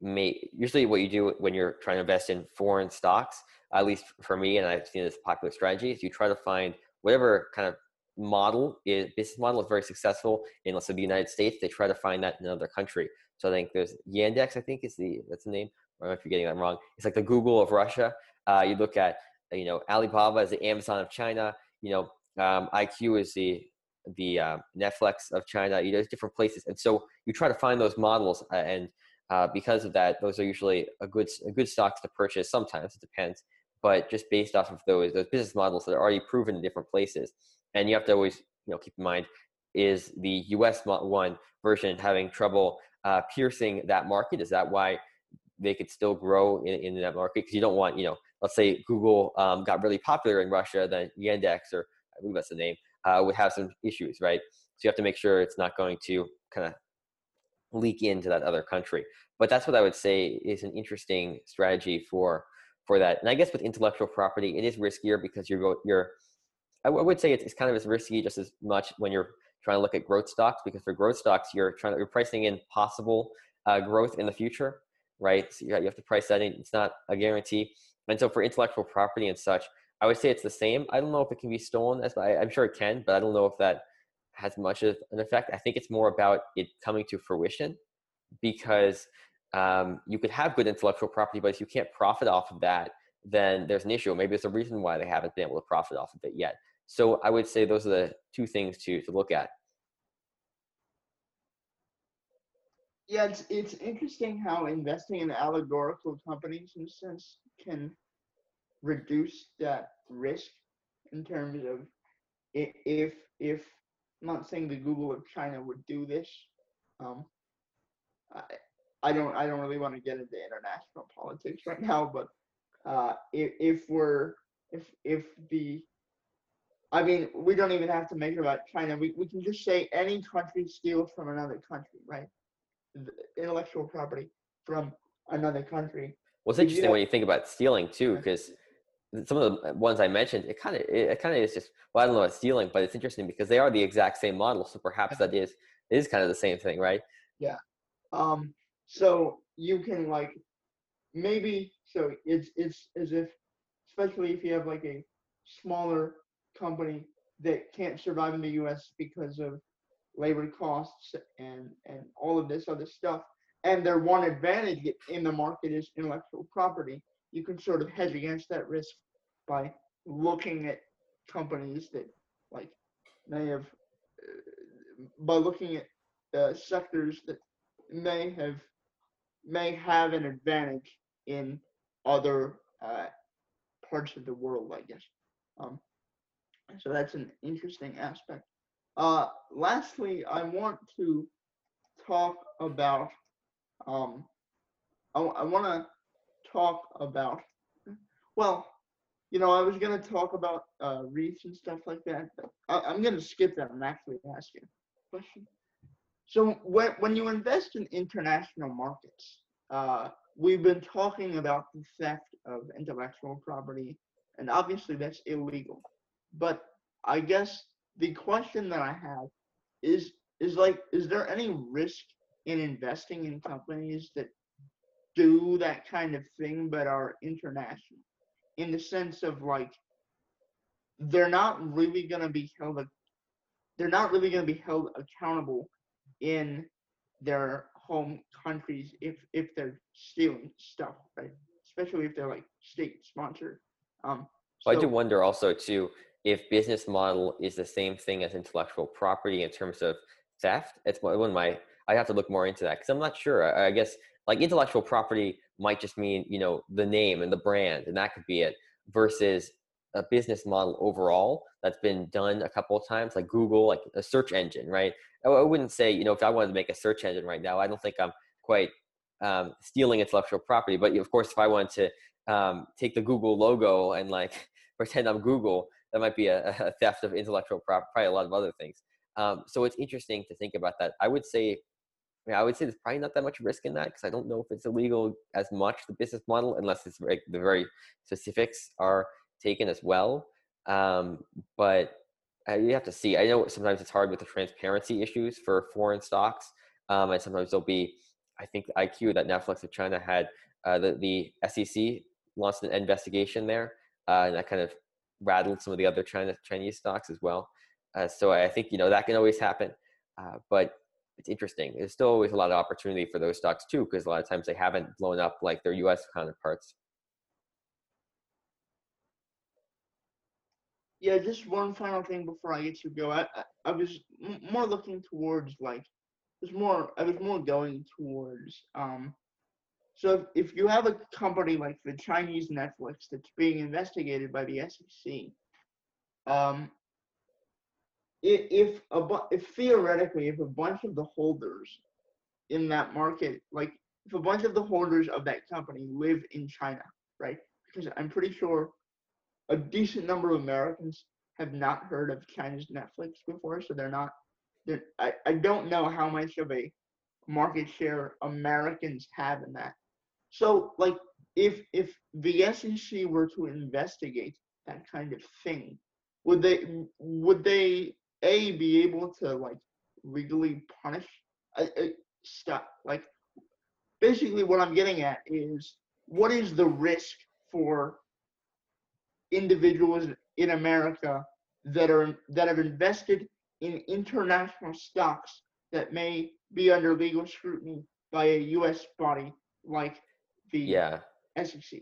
may usually what you do when you're trying to invest in foreign stocks, at least for me, and I've seen this popular strategy, is you try to find whatever kind of model is business model is very successful in let's say the United States. They try to find that in another country. So I think there's Yandex. I think is the that's the name. I don't know if you're getting that wrong, it's like the Google of Russia. Uh, you look at you know Alibaba is the Amazon of China. You know um, IQ is the the uh, Netflix of China. You know, there's different places, and so you try to find those models, uh, and uh, because of that, those are usually a good a good stocks to purchase. Sometimes it depends, but just based off of those those business models that are already proven in different places and you have to always you know keep in mind is the US one version having trouble uh, piercing that market? Is that why they could still grow in, in that market? Because you don't want, you know, let's say Google um, got really popular in Russia, then Yandex, or I believe that's the name, uh, would have some issues, right? So you have to make sure it's not going to kind of leak into that other country. But that's what I would say is an interesting strategy for for that. And I guess with intellectual property, it is riskier because you're you're I, would say it's, it's kind of as risky just as much when you're trying to look at growth stocks because for growth stocks you're trying to you're pricing in possible uh, growth in the future, right? So you have to price that in. It's not a guarantee. And so for intellectual property and such, I would say it's the same. I don't know if it can be stolen. As I, I'm sure it can, but I don't know if that has much of an effect. I think it's more about it coming to fruition because um, you could have good intellectual property, but if you can't profit off of that, then there's an issue. Maybe there's a reason why they haven't been able to profit off of it yet. So I would say those are the two things to to look at. Yeah, it's it's interesting how investing in allegorical companies, in a sense, can reduce that risk in terms of if if I'm not saying the Google of China would do this. Um, I I don't I don't really want to get into international politics right now, but uh, if if we're if if the I mean, we don't even have to make it about China. We, we can just say any country steals from another country, right? Intellectual property from another country. Well, it's interesting when you think about stealing too, because some of the ones I mentioned, it kind of it, kind of is just well, I don't know about stealing, but it's interesting because they are the exact same model. So perhaps that is is kind of the same thing, right? Yeah. Um. So you can like maybe so it's it's as if especially if you have like a smaller company that can't survive in the U.S. because of labor costs and and all of this other stuff. And their one advantage in the market is intellectual property. You can sort of hedge against that risk by looking at companies that like may have uh, by looking at uh, sectors that may have may have an advantage in other uh, parts of the world, I guess. Um, so that's an interesting aspect. Uh, lastly, I want to talk about. Um, I, I want to talk about. Well, you know, I was going to talk about uh, REITs and stuff like that, but I, am going to skip that and actually ask you a question. So when when you invest in international markets, uh, we've been talking about the theft of intellectual property, and obviously that's illegal. But I guess the question that I have is is like, is there any risk in investing in companies that do that kind of thing but are international? In the sense of like, they're not really going to be held. They're not really going to be held accountable in their home countries if if they're stealing stuff, right? Especially if they're like state sponsored. Um, so, well, I do wonder also too if business model is the same thing as intellectual property in terms of theft. It's one of my I have to look more into that because I'm not sure. I, I guess like intellectual property might just mean you know the name and the brand, and that could be it. Versus a business model overall that's been done a couple of times, like Google, like a search engine, right? I wouldn't say, you know, if I wanted to make a search engine right now, I don't think I'm quite um, stealing intellectual property. But of course, if I wanted to um, take the Google logo and like pretend I'm Google, that might be a, a theft of intellectual property, probably a lot of other things. Um, so it's interesting to think about that. I would say, I, mean, I would say there's probably not that much risk in that because I don't know if it's illegal as much the business model unless it's like the very specifics are taken as well. Um, but uh, you have to see. I know sometimes it's hard with the transparency issues for foreign stocks, um, and sometimes there'll be. I think IQ that Netflix of China had uh, the the SEC launched an investigation there, uh, and that kind of rattled some of the other China Chinese stocks as well. Uh, so I think you know that can always happen, uh, but it's interesting. There's still always a lot of opportunity for those stocks too, because a lot of times they haven't blown up like their U.S. counterparts. yeah, just one final thing before I get you go. I, I, I was more looking towards like, was more I was more going towards um. So if, if you have a company like the Chinese Netflix that's being investigated by the SEC, um, if, a if theoretically if a bunch of the holders in that market, like if a bunch of the holders of that company live in China, right? Because I'm pretty sure a decent number of Americans have not heard of China's Netflix before, so they're not. They're, I I don't know how much of a market share Americans have in that. So like if if the SEC were to investigate that kind of thing, would they would they a be able to like legally punish uh, uh, stuff like basically what I'm getting at is what is the risk for individuals in America that are that have invested in international stocks that may be under legal scrutiny by a U.S. body like the yeah. SEC.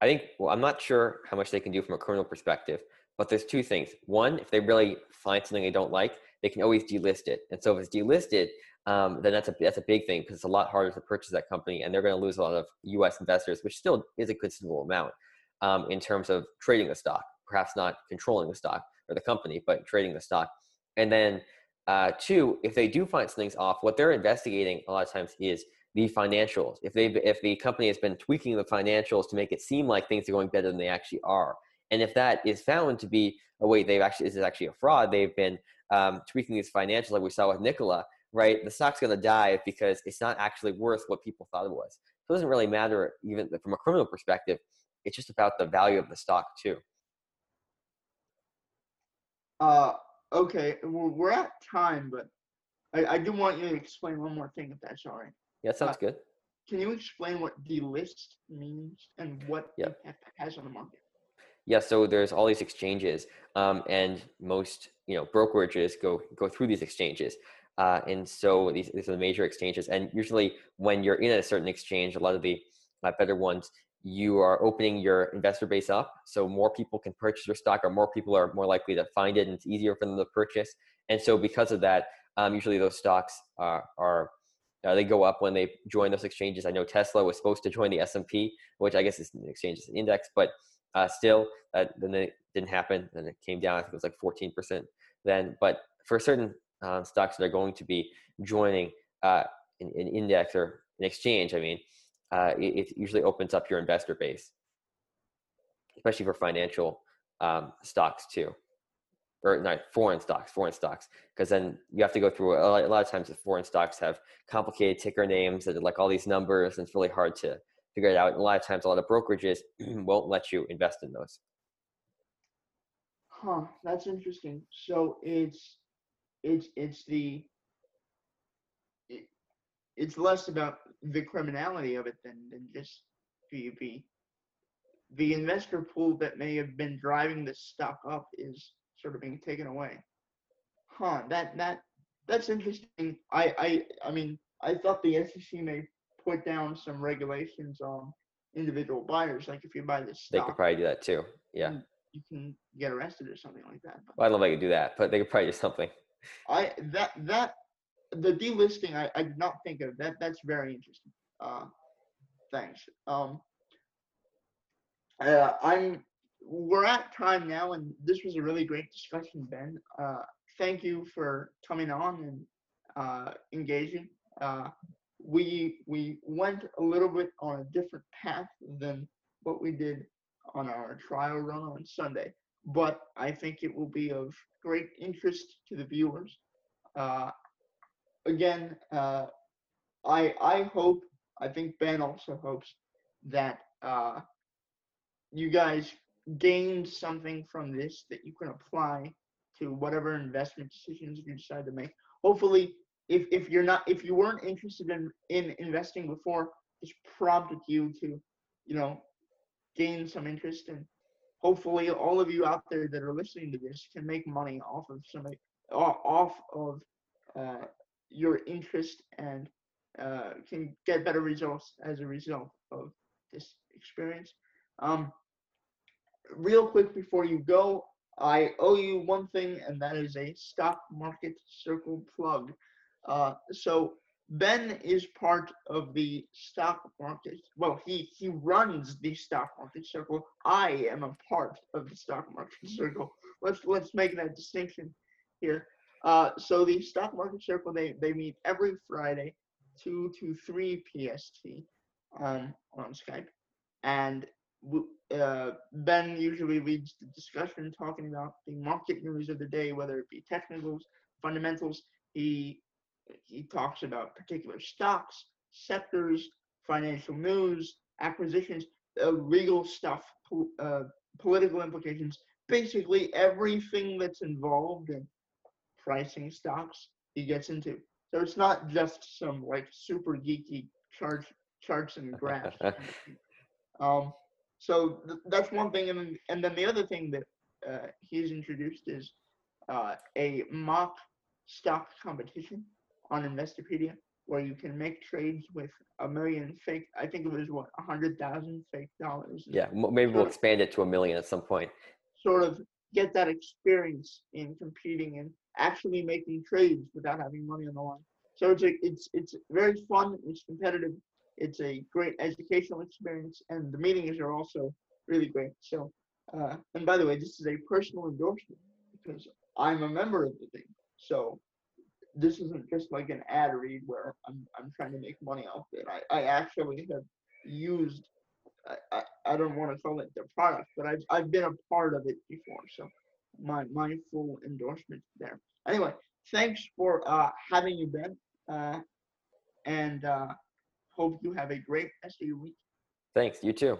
I think. Well, I'm not sure how much they can do from a criminal perspective, but there's two things. One, if they really find something they don't like, they can always delist it. And so if it's delisted, um, then that's a that's a big thing because it's a lot harder to purchase that company, and they're going to lose a lot of U.S. investors, which still is a considerable amount um, in terms of trading the stock, perhaps not controlling the stock or the company, but trading the stock. And then uh, two, if they do find something's off, what they're investigating a lot of times is the financials. If they if the company has been tweaking the financials to make it seem like things are going better than they actually are, and if that is found to be a way they've actually this is actually a fraud, they've been um, tweaking these financials like we saw with Nikola, right? The stock's going to die because it's not actually worth what people thought it was. So it doesn't really matter even from a criminal perspective it's just about the value of the stock too. Uh, okay, we're, we're at time, but I, I do want you to explain one more thing, if that's all right. Yeah, that sounds uh, good. Can you explain what delist means and what yep. it has on the market? Yeah, so there's all these exchanges, um, and most you know brokerages go go through these exchanges. Uh, and so these, these are the major exchanges. And usually, when you're in a certain exchange, a lot of the uh, better ones, you are opening your investor base up, so more people can purchase your stock, or more people are more likely to find it, and it's easier for them to purchase. And so, because of that, um, usually those stocks are, are uh, they go up when they join those exchanges. I know Tesla was supposed to join the S and P, which I guess is an exchange, is an index, but uh, still, uh, then it didn't happen. Then it came down. I think it was like 14% then. But for certain uh, stocks that are going to be joining uh, an, an, index or an exchange, I mean, uh, it, it, usually opens up your investor base, especially for financial um, stocks too, or not foreign stocks, foreign stocks, because then you have to go through a lot, a lot of times the foreign stocks have complicated ticker names and like all these numbers, and it's really hard to figure it out. And a lot of times, a lot of brokerages won't let you invest in those. Huh, that's interesting. So it's it's it's the it, it's less about the criminality of it than than just the the investor pool that may have been driving the stock up is sort of being taken away. Huh, that that that's interesting. I I I mean I thought the SEC may put down some regulations on individual buyers. Like if you buy this stock, they could probably do that too. Yeah, you can get arrested or something like that. But well, I don't know if they could do that, but they could probably do something. I that that the delisting I, I did not think of that. That's very interesting. Uh, thanks. Um, uh, I'm we're at time now, and this was a really great discussion, Ben. Uh, thank you for coming on and uh, engaging. Uh, we we went a little bit on a different path than what we did on our trial run on Sunday, but I think it will be of great interest to the viewers. Uh, again, uh, I I hope I think Ben also hopes that uh, you guys gain something from this that you can apply to whatever investment decisions you decide to make. Hopefully, if if you're not if you weren't interested in in investing before, this prompted you to, you know, gain some interest and hopefully all of you out there that are listening to this can make money off of some off of uh, your interest and uh, can get better results as a result of this experience. Um, real quick before you go, I owe you one thing, and that is a stock market circle plug. Uh, so Ben is part of the stock market. Well, he he runs the stock market circle. I am a part of the stock market circle. Let's let's make that distinction here. Uh, so the stock market circle they they meet every Friday, two to three PST, um, on Skype, and uh, Ben usually leads the discussion talking about the market news of the day, whether it be technicals, fundamentals. He he talks about particular stocks, sectors, financial news, acquisitions, uh, legal stuff, po- uh, political implications, basically everything that's involved in pricing stocks he gets into. So it's not just some like super geeky charts, charts and graphs. um, so th- that's one thing, and then, and then the other thing that uh, he's introduced is uh, a mock stock competition on Investopedia where you can make trades with a million fake. I think it was what a hundred thousand fake dollars. Yeah, maybe we'll expand it to a million at some point. Sort of get that experience in competing and actually making trades without having money on the line. So it's a, it's it's very fun. It's competitive. It's a great educational experience, and the meetings are also really great. So, uh, and by the way, this is a personal endorsement because I'm a member of the thing. So this isn't just like an ad read where I'm I'm trying to make money off it. I, I actually have used I, I, I don't want to call it the product, but I've I've been a part of it before. So my my full endorsement there. Anyway, thanks for uh, having you Ben. Uh, and uh, hope you have a great rest of your week. Thanks, you too.